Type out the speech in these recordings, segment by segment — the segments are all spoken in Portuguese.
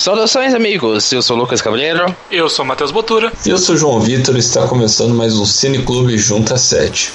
Saudações, amigos. Eu sou o Lucas Cabreiro. Eu sou o Matheus Botura. E eu sou o João Vitor e está começando mais um Cine Clube Junta 7.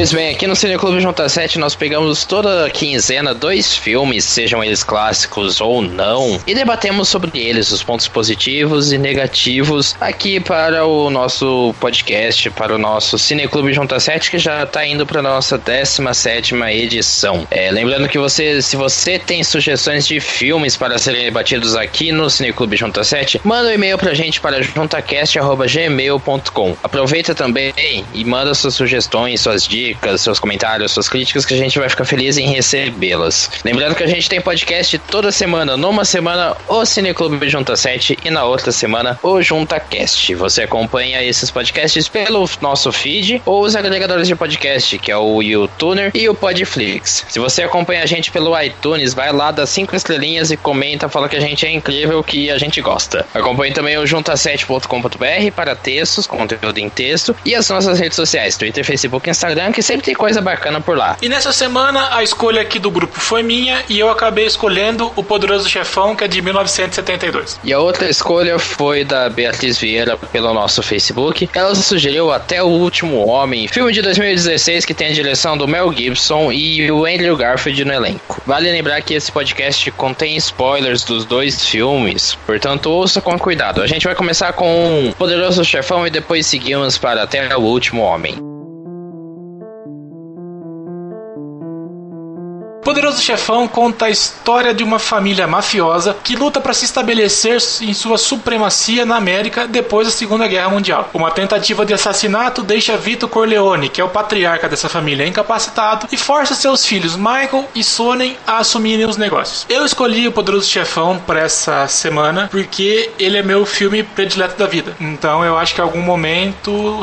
Pois bem, aqui no Cineclube Junta 7 nós pegamos toda quinzena dois filmes, sejam eles clássicos ou não, e debatemos sobre eles, os pontos positivos e negativos, aqui para o nosso podcast, para o nosso Cineclube Junta 7, que já está indo para nossa 17 edição. É, lembrando que você, se você tem sugestões de filmes para serem debatidos aqui no Cineclube Junta 7, manda um e-mail para a gente para juntacast.gmail.com. Aproveita também e manda suas sugestões, suas dicas dicas, seus comentários, suas críticas, que a gente vai ficar feliz em recebê-las. Lembrando que a gente tem podcast toda semana. Numa semana, o Cineclube Junta 7 e na outra semana, o Junta Cast. Você acompanha esses podcasts pelo nosso feed ou os agregadores de podcast, que é o YouTuner e o Podflix. Se você acompanha a gente pelo iTunes, vai lá, dá cinco estrelinhas e comenta, fala que a gente é incrível, que a gente gosta. Acompanhe também o junta7.com.br para textos, conteúdo em texto e as nossas redes sociais, Twitter, Facebook, Instagram, que sempre tem coisa bacana por lá. E nessa semana a escolha aqui do grupo foi minha e eu acabei escolhendo O Poderoso Chefão, que é de 1972. E a outra escolha foi da Beatriz Vieira pelo nosso Facebook. Ela sugeriu Até o Último Homem, filme de 2016 que tem a direção do Mel Gibson e o Andrew Garfield no elenco. Vale lembrar que esse podcast contém spoilers dos dois filmes, portanto ouça com cuidado. A gente vai começar com Poderoso Chefão e depois seguimos para Até o Último Homem. Chefão conta a história de uma família mafiosa que luta para se estabelecer em sua supremacia na América depois da Segunda Guerra Mundial. Uma tentativa de assassinato deixa Vito Corleone, que é o patriarca dessa família, incapacitado e força seus filhos Michael e Sonnen a assumirem os negócios. Eu escolhi o Poderoso Chefão para essa semana porque ele é meu filme predileto da vida. Então eu acho que em algum momento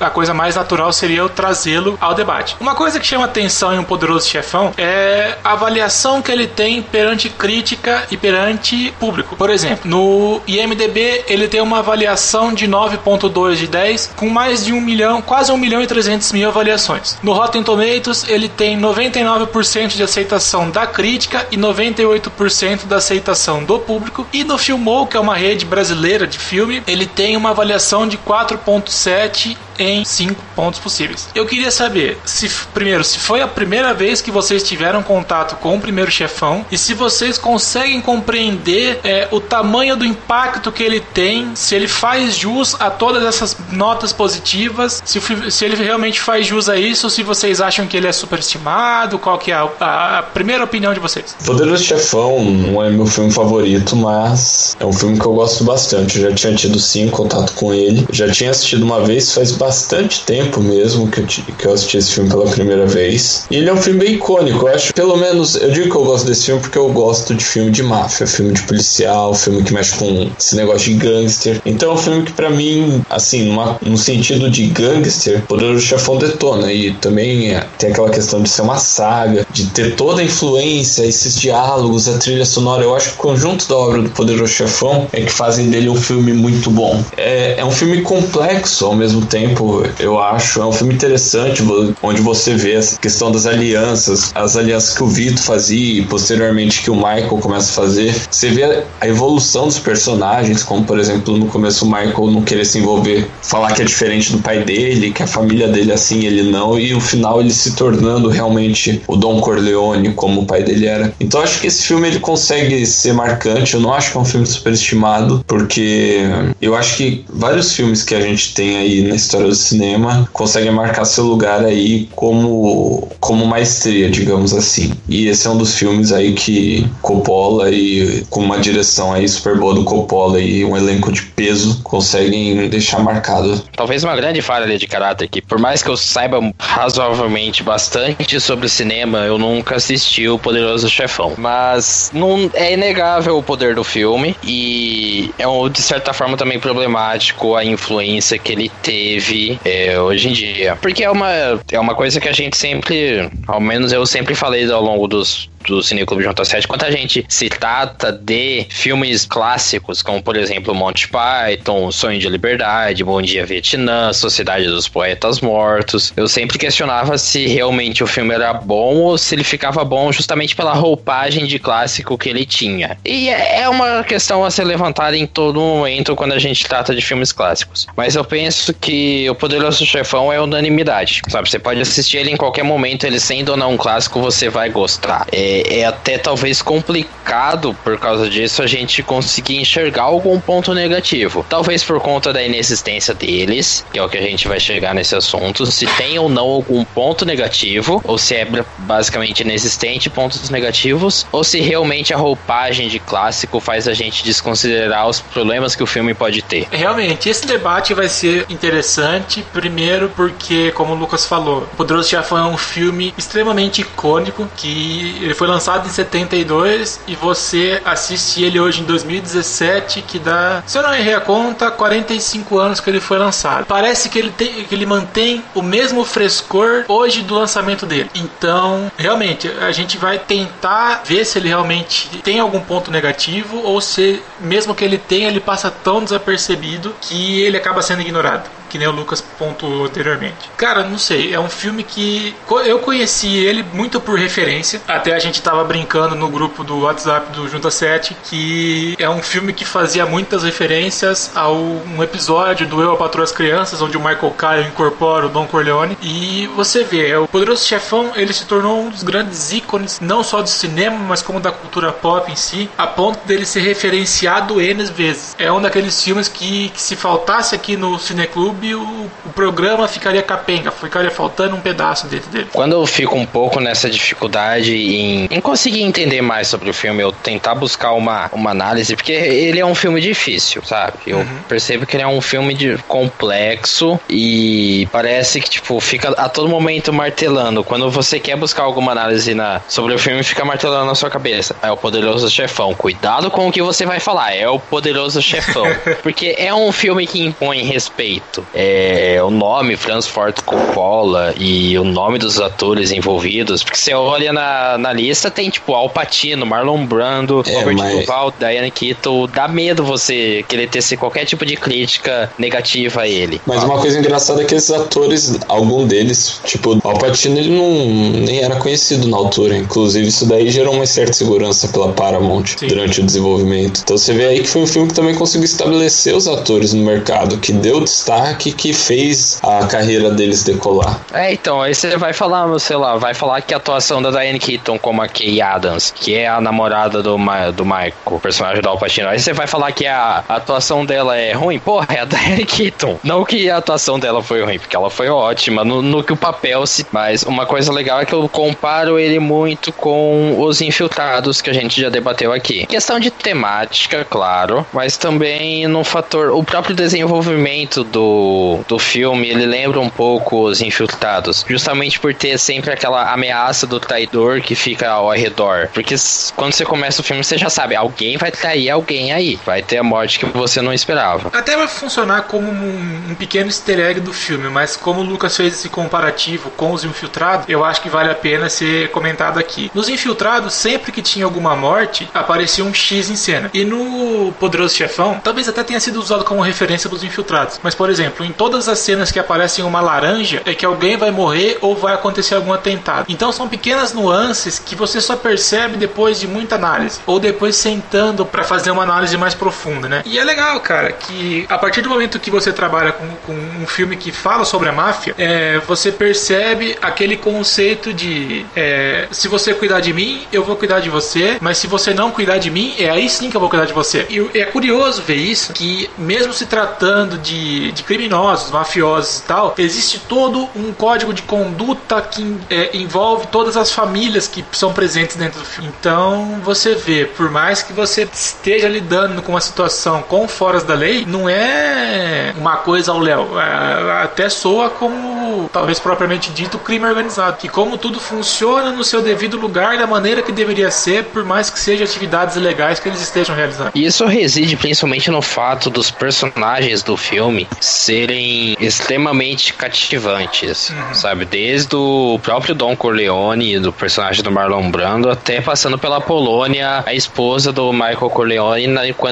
a coisa mais natural seria eu trazê-lo ao debate. Uma coisa que chama atenção em um Poderoso Chefão é é a avaliação que ele tem perante crítica e perante público. Por exemplo, no IMDB ele tem uma avaliação de 9.2 de 10 com mais de um milhão, quase 1 milhão e 300 mil avaliações. No Rotten Tomatoes ele tem 99% de aceitação da crítica e 98% da aceitação do público. E no Filmou, que é uma rede brasileira de filme, ele tem uma avaliação de 4.7 em 5 pontos possíveis. Eu queria saber se primeiro se foi a primeira vez que vocês tiveram tiveram contato com o primeiro chefão e se vocês conseguem compreender é, o tamanho do impacto que ele tem, se ele faz jus a todas essas notas positivas, se, se ele realmente faz jus a isso, se vocês acham que ele é superestimado, qual que é a, a, a primeira opinião de vocês? Poderoso Chefão não é meu filme favorito, mas é um filme que eu gosto bastante. Eu já tinha tido sim contato com ele, já tinha assistido uma vez, faz bastante tempo mesmo que eu, que eu assisti esse filme pela primeira vez. E ele é um filme bem icônico, eu acho acho, pelo menos, eu digo que eu gosto desse filme porque eu gosto de filme de máfia, filme de policial, filme que mexe com esse negócio de gangster. Então é um filme que para mim, assim, numa, no sentido de gangster, Poderoso Chefão detona. E também é, tem aquela questão de ser uma saga, de ter toda a influência, esses diálogos, a trilha sonora. Eu acho que o conjunto da obra do Poderoso Chefão é que fazem dele um filme muito bom. É, é um filme complexo ao mesmo tempo, eu acho. É um filme interessante, onde você vê a questão das alianças, as alianças que o Vito fazia e posteriormente que o Michael começa a fazer, você vê a evolução dos personagens, como por exemplo no começo o Michael não querer se envolver, falar que é diferente do pai dele, que a família dele é assim, ele não, e no final ele se tornando realmente o Don Corleone como o pai dele era. Então acho que esse filme ele consegue ser marcante, eu não acho que é um filme superestimado, porque eu acho que vários filmes que a gente tem aí na história do cinema conseguem marcar seu lugar aí como como maestria, digamos assim assim. E esse é um dos filmes aí que Coppola e com uma direção aí super boa do Coppola e um elenco de peso conseguem deixar marcado. Talvez uma grande falha de caráter que por mais que eu saiba razoavelmente bastante sobre cinema, eu nunca assisti o Poderoso Chefão. Mas não é inegável o poder do filme e é um, de certa forma também problemático a influência que ele teve é, hoje em dia. Porque é uma, é uma coisa que a gente sempre, ao menos eu sempre falei falei ao longo dos do Cineclube J7, quando a gente se trata de filmes clássicos, como por exemplo Monty Python, Sonho de Liberdade, Bom Dia Vietnã, Sociedade dos Poetas Mortos, eu sempre questionava se realmente o filme era bom ou se ele ficava bom justamente pela roupagem de clássico que ele tinha. E é, é uma questão a ser levantada em todo momento quando a gente trata de filmes clássicos. Mas eu penso que o Poderoso Chefão é unanimidade, sabe? Você pode assistir ele em qualquer momento, ele sendo ou não um clássico, você vai gostar. É, é até talvez complicado por causa disso a gente conseguir enxergar algum ponto negativo. Talvez por conta da inexistência deles, que é o que a gente vai chegar nesse assunto, se tem ou não algum ponto negativo, ou se é basicamente inexistente pontos negativos, ou se realmente a roupagem de clássico faz a gente desconsiderar os problemas que o filme pode ter. Realmente, esse debate vai ser interessante, primeiro porque, como o Lucas falou, Poderoso Chefão é um filme extremamente icônico, que ele foi lançado em 72 e você assiste ele hoje em 2017, que dá, se eu não errei a conta, 45 anos que ele foi lançado. Parece que ele, tem, que ele mantém o mesmo frescor hoje do lançamento dele. Então, realmente, a gente vai tentar ver se ele realmente tem algum ponto negativo ou se, mesmo que ele tenha, ele passa tão desapercebido que ele acaba sendo ignorado que nem o Lucas pontuou anteriormente. Cara, não sei, é um filme que eu conheci ele muito por referência. Até a gente tava brincando no grupo do WhatsApp do Junta 7 que é um filme que fazia muitas referências a um episódio do Eu a Patroa as Crianças, onde o Michael Caio incorpora o Don Corleone. E você vê, é o Poderoso Chefão, ele se tornou um dos grandes ícones, não só do cinema, mas como da cultura pop em si, a ponto dele ser referenciado N vezes. É um daqueles filmes que, que se faltasse aqui no Cineclube, YouTube, o, o programa ficaria capenga, ficaria faltando um pedaço dentro dele. Quando eu fico um pouco nessa dificuldade em, em conseguir entender mais sobre o filme, eu tentar buscar uma, uma análise, porque ele é um filme difícil, sabe? Eu uhum. percebo que ele é um filme de complexo e parece que, tipo, fica a todo momento martelando. Quando você quer buscar alguma análise na, sobre o filme, fica martelando na sua cabeça. É o poderoso chefão. Cuidado com o que você vai falar. É o poderoso chefão. porque é um filme que impõe respeito é, o nome Francis Ford Coppola e o nome dos atores envolvidos, porque você olha na, na lista, tem tipo Al Pacino, Marlon Brando, é, Robert mas... Duval, Diane Keaton, dá medo você querer tecer qualquer tipo de crítica negativa a ele. Mas uma coisa engraçada é que esses atores, algum deles, tipo, Al Pacino ele não nem era conhecido na altura, inclusive isso daí gerou uma certa segurança pela Paramount Sim. durante o desenvolvimento. Então você vê aí que foi um filme que também conseguiu estabelecer os atores no mercado, que deu destaque que, que fez a carreira deles decolar. É, então, aí você vai falar, sei lá, vai falar que a atuação da Diane Keaton como a Kay Adams, que é a namorada do, Ma do Michael, personagem do Al Pacino, aí você vai falar que a, a atuação dela é ruim? Porra, é a Diane Keaton. Não que a atuação dela foi ruim, porque ela foi ótima no, no que o papel se... Mas uma coisa legal é que eu comparo ele muito com Os Infiltrados, que a gente já debateu aqui. Questão de temática, claro, mas também no fator... O próprio desenvolvimento do do, filme, ele lembra um pouco os infiltrados, justamente por ter sempre aquela ameaça do traidor que fica ao redor. Porque quando você começa o filme, você já sabe, alguém vai trair alguém aí, vai ter a morte que você não esperava. Até vai funcionar como um, um pequeno easter egg do filme, mas como o Lucas fez esse comparativo com os infiltrados, eu acho que vale a pena ser comentado aqui. Nos infiltrados, sempre que tinha alguma morte, aparecia um X em cena. E no Poderoso Chefão, talvez até tenha sido usado como referência dos infiltrados. Mas, por exemplo, em todas as cenas que aparecem uma laranja é que alguém vai morrer ou vai acontecer algum atentado. Então são pequenas nuances que você só percebe depois de muita análise ou depois sentando para fazer uma análise mais profunda, né? E é legal, cara, que a partir do momento que você trabalha com, com um filme que fala sobre a máfia, é, você percebe aquele conceito de é, se você cuidar de mim, eu vou cuidar de você, mas se você não cuidar de mim, é aí sim que eu vou cuidar de você. E é curioso ver isso, que mesmo se tratando de, de criminosos criminosos, mafiosos e tal, existe todo um código de conduta que é, envolve todas as famílias que são presentes dentro do filme. Então você vê, por mais que você esteja lidando com uma situação com foras da lei, não é uma coisa ao léu. É, até soa como talvez propriamente dito, crime organizado. Que como tudo funciona no seu devido lugar, da maneira que deveria ser, por mais que sejam atividades ilegais que eles estejam realizando. Isso reside principalmente no fato dos personagens do filme serem extremamente cativantes, uhum. sabe? Desde o próprio Don Corleone, do personagem do Marlon Brando, até passando pela Polônia, a esposa do Michael Corleone,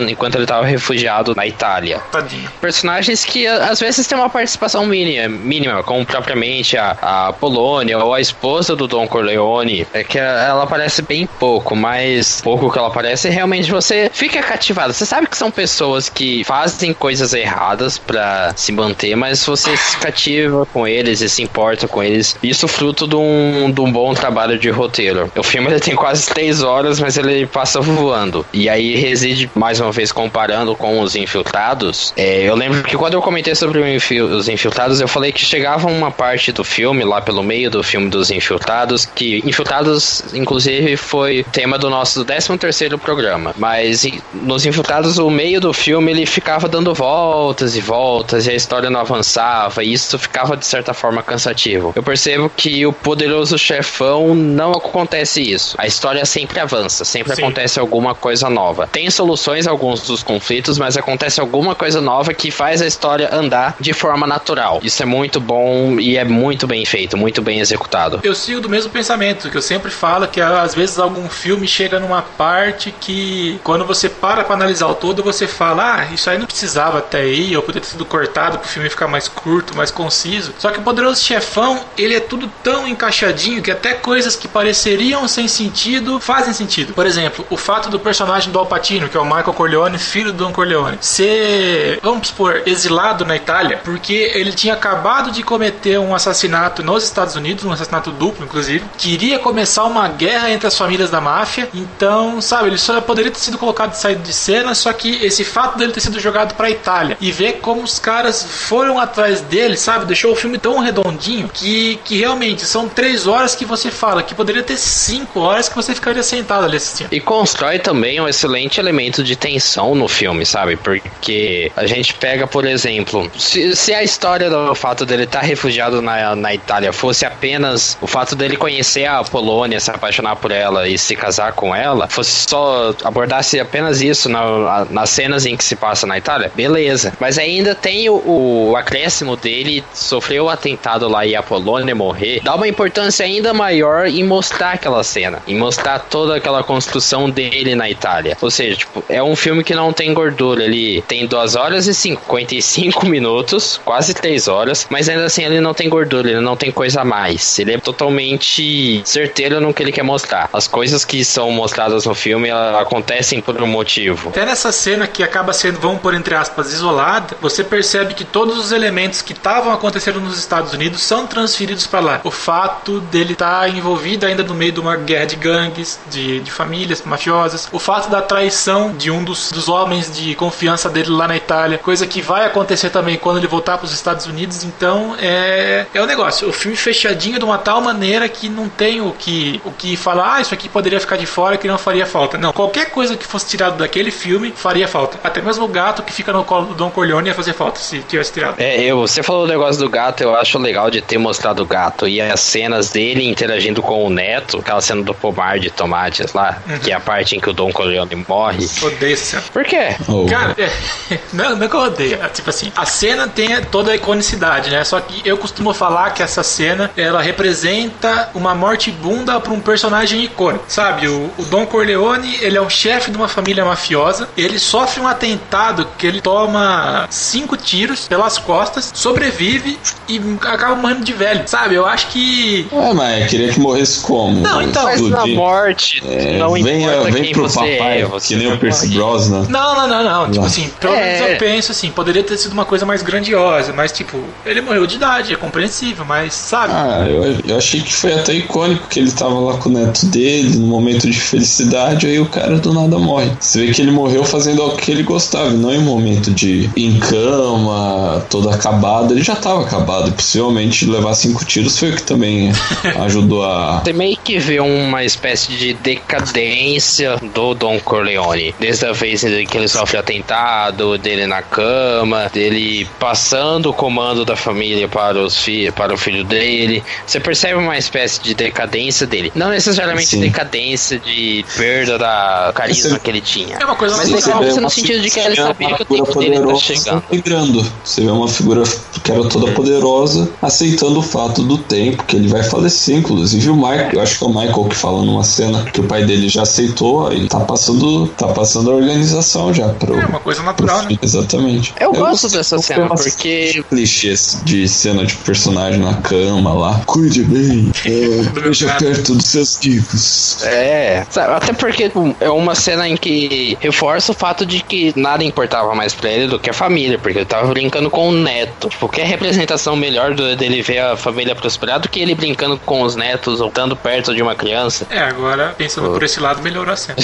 enquanto ele estava refugiado na Itália. Tadinho. Personagens que às vezes têm uma participação mínima, mínima como propriamente a, a Polônia ou a esposa do Don Corleone, é que ela aparece bem pouco, mas pouco que ela aparece, realmente você fica cativado. Você sabe que são pessoas que fazem coisas erradas para se manter, mas você se cativa com eles e se importa com eles. Isso fruto de um, de um bom trabalho de roteiro. O filme ele tem quase três horas, mas ele passa voando. E aí reside, mais uma vez, comparando com os infiltrados. É, eu lembro que quando eu comentei sobre os infiltrados, eu falei que chegava uma parte do filme, lá pelo meio do filme dos infiltrados, que infiltrados, inclusive, foi tema do nosso 13 terceiro programa. Mas nos infiltrados, o meio do filme ele ficava dando voltas e voltas e a história não avançava e isso ficava de certa forma cansativo. Eu percebo que o poderoso chefão não acontece isso. A história sempre avança, sempre Sim. acontece alguma coisa nova. Tem soluções a alguns dos conflitos, mas acontece alguma coisa nova que faz a história andar de forma natural. Isso é muito bom e é muito bem feito, muito bem executado. Eu sigo do mesmo pensamento, que eu sempre falo que às vezes algum filme chega numa parte que quando você para para analisar o todo, você fala: "Ah, isso aí não precisava até aí, ou poderia ter sido cortado para o filme ficar mais curto, mais conciso". Só que o Poderoso Chefão, ele é tudo tão encaixadinho que até coisas que pareceriam sem sentido fazem sentido. Por exemplo, o fato do personagem do Alpatino, que é o Michael Corleone, filho do Don Corleone, ser, vamos supor, exilado na Itália, porque ele tinha acabado de cometer um assassinato nos Estados Unidos, um assassinato duplo, inclusive, que iria começar uma guerra entre as famílias da máfia. Então, sabe, ele só poderia ter sido colocado de saída de cena, só que esse fato dele ter sido jogado pra Itália e ver como os caras foram atrás dele, sabe, deixou o filme tão redondinho que, que realmente são três horas que você fala que poderia ter cinco horas que você ficaria sentado ali assistindo. E constrói também um excelente elemento de tensão no filme, sabe? Porque a gente pega, por exemplo, se, se a história do fato dele estar tá refugiado na, na Itália fosse apenas o fato dele conhecer a Polônia, se apaixonar por ela e se casar com ela, fosse só abordasse apenas isso na, nas cenas em que se passa na Itália, beleza. Mas ainda tem o, o acréscimo dele sofrer o atentado lá e a Polônia morrer, dá uma importância ainda maior em mostrar aquela cena, em mostrar toda aquela construção dele na Itália. Ou seja, tipo, é um filme que não tem gordura, ele tem 2 horas e 55 minutos, quase 3 horas, mas ainda assim ele não tem gordura, ele não tem coisa a mais. Ele é totalmente certeiro no que ele quer mostrar. As coisas que são mostradas no filme acontecem por um motivo. Até nessa cena que acaba sendo, vamos por entre aspas, isolada, você percebe que todos os elementos que estavam acontecendo nos Estados Unidos são transferidos para lá. O fato dele estar tá envolvido ainda no meio de uma guerra de gangues, de, de famílias mafiosas, o fato da traição de um dos, dos homens de confiança dele lá na Itália, coisa que vai acontecer também quando ele voltar para os Estados Unidos. Então é, é o um negócio. O filme fechadinho de uma tal maneira que não tem o que, o que falar, ah, isso aqui poderia ficar de fora que não faria falta. Não, qualquer coisa que fosse tirado daquele filme faria falta. Até mesmo o gato que fica no colo do Don Corleone ia fazer falta se tivesse tirado. É, eu, você falou o negócio do gato, eu acho legal de ter mostrado o gato e as cenas dele interagindo com o neto, aquela cena do pomar de tomates lá, uhum. que é a parte em que o Don Corleone morre. Odeio essa cena. Por quê? Oh. Cara, é, não, não é que eu odeio. É, tipo assim, a cena tem toda a iconicidade, né? Só que eu costumo falar que essa cena, ela representa uma morte bunda para um personagem icônico, sabe? O, o Don Corleone, ele é um chefe de uma família mafiosa, ele sofre um atentado que ele toma cinco tiros pelas costas, sobrevive e acaba morrendo de velho, sabe? Eu acho que... Ué, mas queria que morresse como? Não, então... Mas na morte, é, não vem, importa vem quem pro você papai, é, que nem o Percy Brosnan. Não, não, não, não. Tipo assim, pelo menos é. eu penso assim, poderia ter sido uma coisa mais grandiosa, mas tipo, ele morreu de idade, é compreensível, mas sabe? Ah, eu, eu achei que foi até icônico que ele tava lá com o neto dele, no momento de felicidade, aí o cara do nada morre. Você vê que ele morreu fazendo o que ele gostava, não em momento de em cama, todo acabado. Ele já tava acabado, possivelmente levar cinco tiros foi o que também ajudou a. Você meio que vê uma espécie de decadência do Don Corleone. Desde a vez em que ele sofre atentado, dele na cama, dele passando o comando da família para os fi para o filho dele. Você percebe uma espécie de decadência dele. Não necessariamente Sim. decadência de perda da carisma que ele tinha. É uma coisa mas decadência no sentido de que ele sabia que o tempo dele tá chegando. Migrando. Você vê uma figura que era toda poderosa, aceitando o fato do tempo, que ele vai falecer, inclusive o Michael, eu acho que é o Michael que fala numa cena que o pai dele já aceitou, ele tá passando, tá passando a organização já pro, É uma coisa natural, né? Exatamente. Eu, eu gosto dessa cena porque clichês de cena de personagem na cama lá. Cuide bem, é, esteja perto dos seus filhos. É, sabe, até porque tipo, é uma cena em que reforça o fato de que nada importava mais pra ele do que a família, porque ele tava brincando com o neto. Tipo, que representação melhor do, dele ver a família prosperar do que ele brincando com os netos ou estando perto de uma criança? É, agora, pensando oh. por esse lado, melhorou a cena.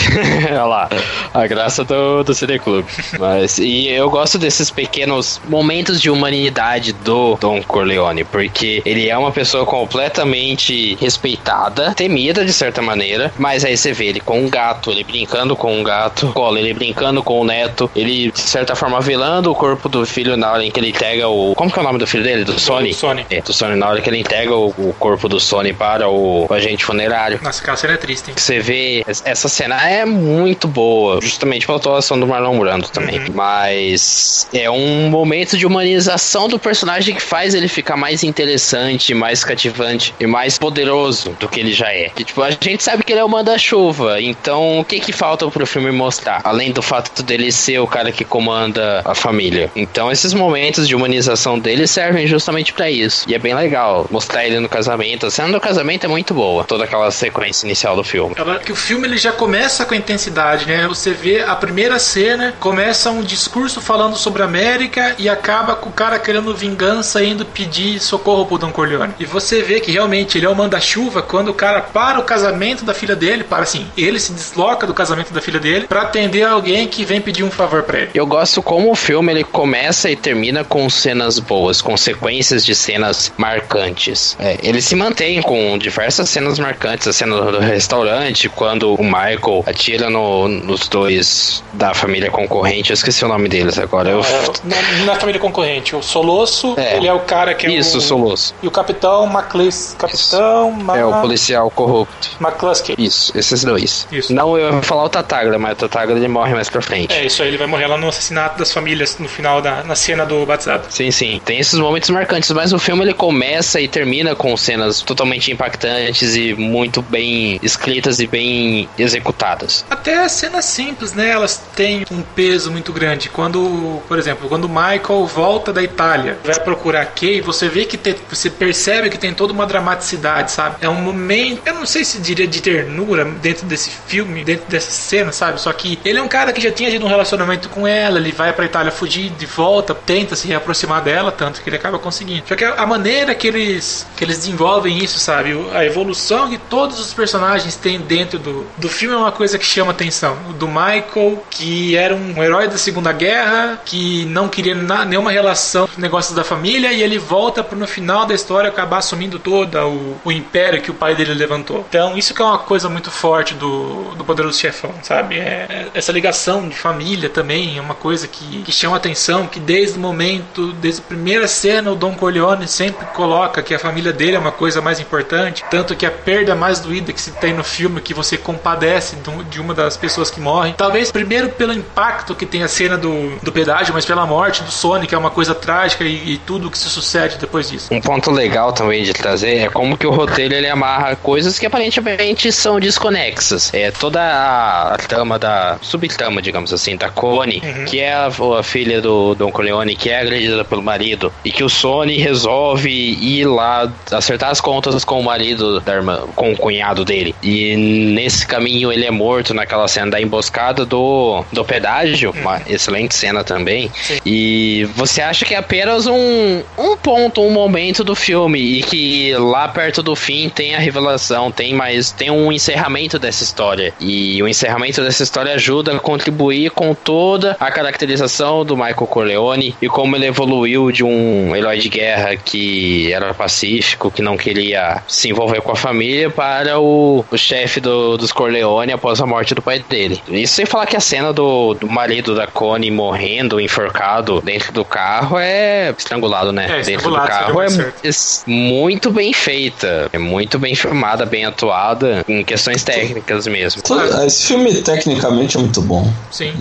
Olha lá, a graça do, do CD Club. Mas, e eu gosto desses pequenos momentos de humanidade do Don Corleone, porque ele é uma pessoa completamente respeitada, temida de certa maneira, mas aí você vê ele com um gato, ele brincando com um gato, ele brincando com o neto, ele de certa forma velando o corpo do filho na hora em que ele entrega o. Como que é o nome do filho dele? Do Sony? Do Sony. É, do Sony, na hora que ele entrega o, o corpo do Sony para o, o agente funerário. Nossa, aquela cena é triste, hein? Você vê, essa cena é muito boa, justamente pela atuação do Marlon Brando também. Uhum. Mas é um momento de humanização do personagem que faz ele ficar mais interessante, mais cativante e mais poderoso do que ele já é. E, tipo, a gente sabe que ele é o manda-chuva, então o que que falta pro filme mostrar? Além do fato dele ser o cara que comanda a família. Então esses momentos de humanização dele servem justamente para isso. E é bem legal mostrar ele no casamento. A cena do casamento é muito boa, toda aquela sequência inicial do filme. É que o filme ele já começa com intensidade, né? Você vê a primeira cena, começa um discurso falando sobre a América e acaba com o cara querendo vingança indo pedir socorro pro Don Corleone. E você vê que realmente ele é o manda-chuva quando o cara para o casamento da filha dele, para assim, ele se desloca do casamento da filha dele para atender alguém que vem pedir um favor para ele. Eu gosto como o filme ele começa e termina com cenas boas, com sequências de cenas marcantes. É, ele se mantém com diversas cenas marcantes, a cena do restaurante, quando o Michael atira no, nos dois da família concorrente, eu esqueci o nome deles agora. Eu... É, na, na, família concorrente, o Solosso, é. ele é o cara que é Isso, o... Solosso. E o capitão McClis... Capitão... Ma... É, o policial corrupto. McCluskey. Isso, esses dois. Isso. Não, eu ia falar o Tatagra, mas o Tatagra ele morre mais pra frente. É, isso aí, ele vai morrer lá no assassinato das famílias, no final da na cena do batizado. Sim, sim. Tem esses momentos marcantes, mas o filme ele começa e termina com cenas totalmente impactantes e muito bem escritas e bem executadas. Até cenas simples, né? Elas têm um peso muito grande. Quando, por exemplo, quando Michael volta da Itália, vai procurar Kay, você vê que tem, você percebe que tem toda uma dramaticidade, sabe? É um momento, eu não sei se diria de ternura dentro desse filme, dentro dessa cena, sabe? Só que ele é um cara que já tinha tido um relacionamento com ela, ele vai pra Itália fugir de volta, tenta se reaproximar dela, tanto que ele acaba conseguindo. Só que a maneira que eles, que eles desenvolvem isso, sabe? A evolução que todos os personagens têm dentro do, do filme é uma coisa que chama atenção. O do Michael, que era um herói da Segunda Guerra, que não queria na, nenhuma relação com negócios da família, e ele volta para no final da história acabar assumindo toda o, o império que o pai dele levantou. Então, isso que é uma coisa muito forte do, do Poderoso Chefão, sabe? É, essa ligação de família também é uma coisa que, que chama atenção, que desde o momento, desde a primeira cena, o Don Corleone sempre coloca que a família dele é uma coisa mais importante, tanto que a perda mais doída que se tem no filme, que você compadece de uma das pessoas que morrem, talvez primeiro pelo impacto que tem a cena do, do pedágio, mas pela morte do Sonic, é uma coisa trágica e, e tudo que se sucede depois disso. Um ponto legal também de trazer é como que o roteiro ele amarra coisas que aparentemente são desconexas. É toda a, a trama da subtrama, digamos assim, da Connie, uhum. que é a, a filha do Don Corleone, que é agredida pelo marido, e que o Sony resolve ir lá acertar as contas com o marido da irmã, com o cunhado dele. E nesse caminho ele é morto naquela cena da emboscada do, do pedágio, uhum. uma excelente cena também. Sim. E você acha que é apenas um, um ponto, um momento do filme, e que lá perto do fim tem a revelação, tem mais, tem um encerramento dessa história. E o encerramento dessa história ajuda a contribuir com toda a caracterização do Michael Corleone e como ele evoluiu de um herói de guerra que era pacífico, que não queria se envolver com a família, para o, o chefe do, dos Corleone após a morte do pai dele. Isso sem falar que a cena do, do marido da Connie morrendo, enforcado dentro do carro é estrangulado, né? É, dentro do carro é muito bem feita. É muito bem filmada, bem atuada, em questões técnicas mesmo. Esse filme tecnicamente é muito bom. Sim.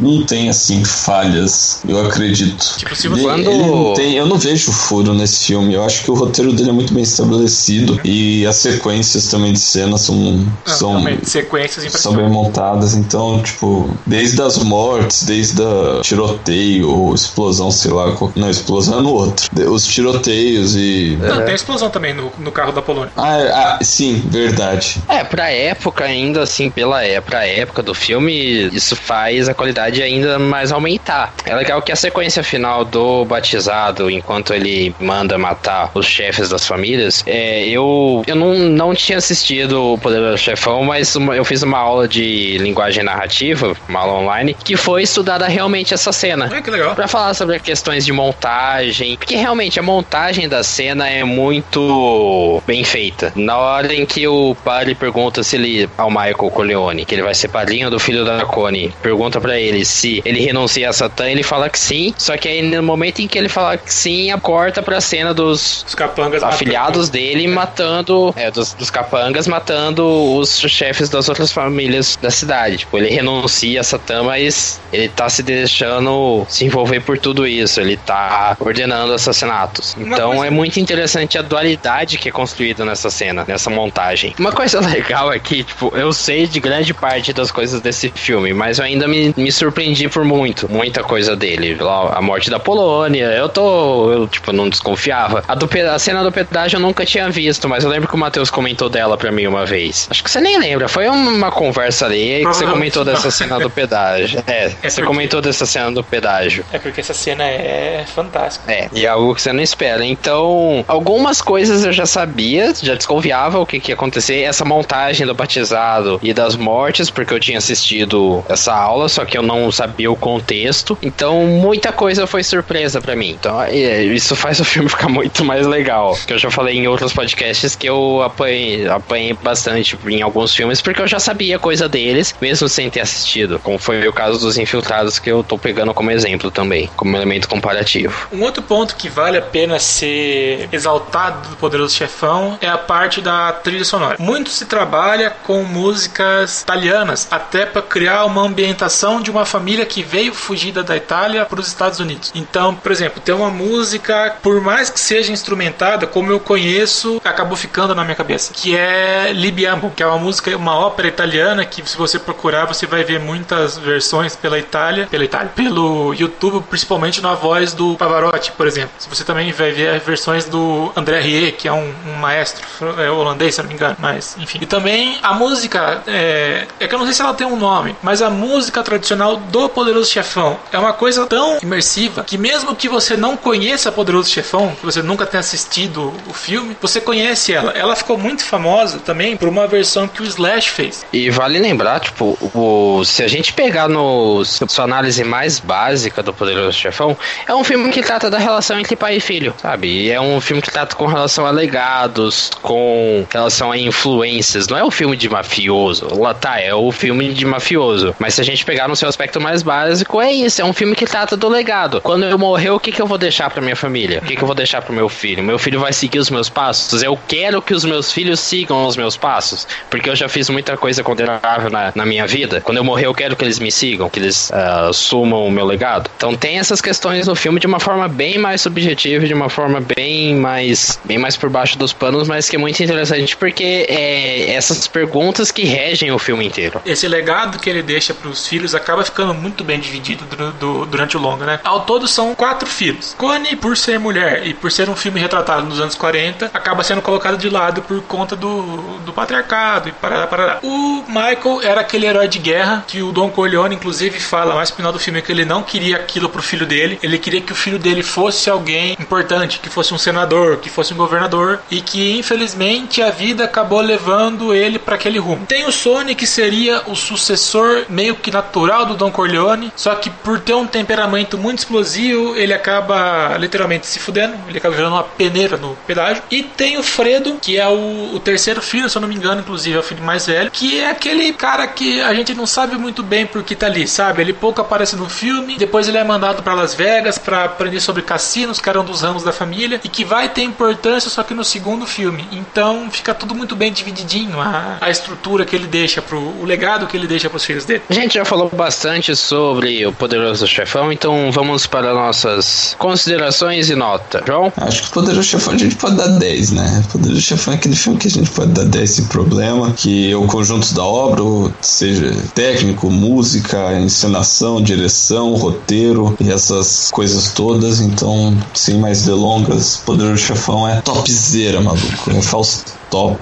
Não tem assim falhas, eu acredito. Tipo, se você... Ele, Quando- ele não tem, eu não vejo furo nesse filme. Eu acho que o roteiro dele é muito bem estabelecido e as sequências também de cena são Ah, são sequências são bem impressionantes. montadas, então, tipo, desde as mortes, desde a tiroteio ou explosão, sei lá, não, explosão é no outro. Os tiroteios e. Não, tem explosão também no, no carro da Polônia. Ah, é- ah, sim, verdade. É, pra época, ainda assim, pela é, pra época do filme, isso faz a qualidade ainda mais aumentar. É legal que a sequência final do batizado, enquanto ele manda matar os chefes das famílias, é, eu, eu não, não tinha assistido o Poderoso Chefão, mas uma- eu fiz uma aula de linguagem narrativa, uma aula online, que foi estudada realmente essa cena. Ah, que legal. Pra falar sobre questões de montagem, porque realmente a montagem da cena é muito bem feita. Na hora em que o padre pergunta se ele, ao Michael Corleone, que ele vai ser padrinho do filho da Connie, pergunta pra ele se ele renuncia a Satã, ele fala que sim, só que aí no momento em que ele fala que sim, a corta pra cena dos Os capangas afiliados dele matando, é, dos, dos capangas matando os chefes das outras famílias da cidade. Tipo, ele renuncia a Satã, mas ele tá se deixando se envolver por tudo isso. Ele tá ordenando assassinatos. Então coisa- é muito interessante a dualidade que é construída nessa cena, nessa montagem. Uma coisa legal é que, tipo, eu sei de grande parte das coisas desse filme, mas eu ainda me, me surpreendi por muito, muita coisa dele. A morte da Polônia, eu tô, eu, tipo, não desconfiava. A, do, a cena do pedágio eu nunca tinha visto, mas eu lembro que o Matheus comentou dela pra mim uma vez. Acho que você nem lembra, foi uma conversa ali que você comentou dessa cena do pedágio. É, É você porque- comentou dessa cena do pedágio. É porque essa cena é fantástica. É, e é algo que você não espera. Então, algumas coisas eu já sabia, já desconfiava o que, que ia acontecer. Essa montagem do batizado e das mortes, porque eu tinha assistido essa aula, só que eu não sabia o contexto. Então, muita coisa foi surpresa pra mim. Então, é, isso faz o filme ficar muito mais legal. Que eu já falei em outros podcasts que eu apanhei, apanhei bastante em alguns filmes, porque eu já sabia coisa deles, mesmo sem ter assistido. Como foi o caso dos infiltrados, que eu tô pegando como exemplo também, como elemento comparativo. Um outro ponto que vale a pena ser exaltado do Poderoso Chefão é a parte da trilha sonora. Muito se trabalha com músicas italianas, até para criar uma ambientação de uma família que veio fugida da Itália para os Estados Unidos. Então, por exemplo, tem uma música, por mais que seja instrumentada, como eu conheço, acabou ficando na minha cabeça, que é Libiamo, que é uma música, uma ópera italiana que se você procurar, você vai ver muitas versões pela Itália, pela Itália, pelo YouTube, principalmente na voz do Pavarotti, por exemplo. Você também vai ver versões do André Rie, que é um, um maestro é, holandês, se não me engano, mas enfim. E também a música, é, é que eu não sei se ela tem um nome, mas a música tradicional do Poderoso Chefão é uma coisa tão imersiva que mesmo que você não conheça Poderoso Chefão, que você nunca tenha assistido o filme, você conhece ela. Ela ficou muito famosa também por uma versão que o Slash fez. E vale lembrar, tipo, o, se a gente pegar no sua análise mais básica do Poderoso Chefão, é um filme que trata da relação entre pai e filho, sabe? E é um filme que trata com relação a legados, com relação a influências. Não é um filme de mafioso. Lá tá, é o filme de mafioso. Mas se a gente pegar no seu aspecto mais básico, é isso. É um filme que trata do legado. Quando eu morrer, o que, que eu vou deixar pra minha família? O que, que eu vou deixar pro meu filho? Meu filho vai seguir os meus passos? Eu quero que os meus filhos sigam os meus passos. Porque eu já fiz muita coisa condenável na, na minha vida. Quando eu morrer, eu quero que eles me sigam, que eles ah, assumam o meu legado. Então tem essas questões no filme de uma forma bem mais subjetiva, de uma forma bem mais, bem mais por baixo dos panos, mas que é muito interessante porque é essas perguntas que regem o filme inteiro. esse legado que ele deixa para os filhos acaba ficando muito bem dividido dur- do- durante o longa, né? Ao todo são quatro filhos. Connie, por ser mulher e por ser um filme retratado nos anos 40, acaba sendo colocado de lado por conta do, do patriarcado e parará, parará. O Michael era aquele herói de guerra que o Don Corleone, inclusive, fala mais no final do filme que ele não queria aquilo pro filho dele. Ele queria que o filho dele fosse alguém importante, que fosse um senador, que fosse um governador e que infelizmente a vida acabou levando ele para aquele rumo. Tem o Sony que seria o sucessor meio que natural do Don Corleone, só que por ter um temperamento muito explosivo, ele acaba literalmente se fudendo, ele acaba virando uma peneira no pedágio. E tem o Fredo, que é o, o terceiro filho, se eu não me engano, inclusive é o filho mais velho, que é aquele cara que a gente não sabe muito bem por que tá ali, sabe? Ele pouco aparece no filme, depois ele é mandado para Las Vegas para aprender sobre cassino, meninos que eram dos ramos da família e que vai ter importância só que no segundo filme. Então fica tudo muito bem divididinho a, a estrutura que ele deixa pro o legado que ele deixa para os filhos dele. A gente já falou bastante sobre o poderoso chefão, então vamos para nossas considerações e nota. João? Acho que o poderoso chefão a gente pode dar 10, né? O poderoso chefão é aquele filme que a gente pode dar 10 sem problema, que o conjunto da obra, seja técnico, música, encenação, direção, roteiro e essas coisas todas, então sem mais delongas, Poderoso Chefão é topzera, maluco. É Fausto top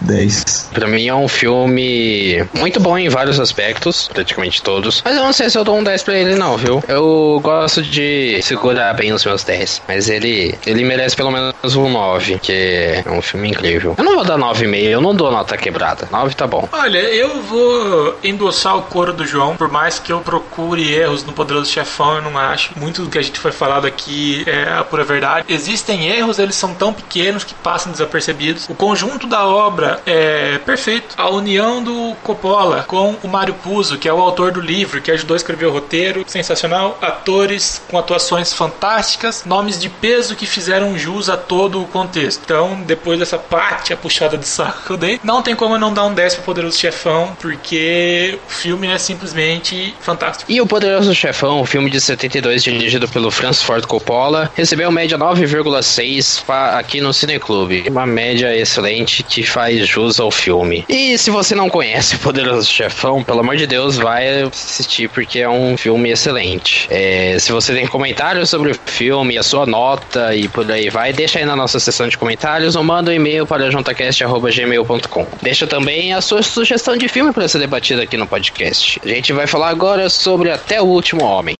10. Pra mim é um filme muito bom em vários aspectos, praticamente todos. Mas eu não sei se eu dou um 10 pra ele, não, viu? Eu gosto de segurar bem os meus 10. Mas ele, ele merece pelo menos um 9, que é um filme incrível. Eu não vou dar 9,5, eu não dou nota quebrada. 9 tá bom. Olha, eu vou endossar o coro do João, por mais que eu procure erros no Poderoso Chefão, eu não acho. Muito do que a gente foi falado aqui é a pura verdade. Existem erros, eles são tão pequenos que passam desapercebidos. O conjunto conjunto da obra é perfeito. A união do Coppola com o Mário Puzo, que é o autor do livro, que ajudou a escrever o roteiro, sensacional. Atores com atuações fantásticas, nomes de peso que fizeram jus a todo o contexto. Então, depois dessa parte a puxada de saco que eu dei, não tem como não dar um 10 pro Poderoso Chefão, porque o filme é simplesmente fantástico. E o Poderoso Chefão, o filme de 72 dirigido pelo Francis Ford Coppola, recebeu média 9,6 aqui no Cineclube. Uma média excelente excelente que faz jus ao filme. E se você não conhece o Poderoso Chefão, pelo amor de Deus, vai assistir porque é um filme excelente. É, se você tem comentários sobre o filme, a sua nota e por aí vai, deixa aí na nossa seção de comentários ou manda um e-mail para juntacast.gmail.com. Deixa também a sua sugestão de filme para ser debatida aqui no podcast. A gente vai falar agora sobre Até o Último Homem.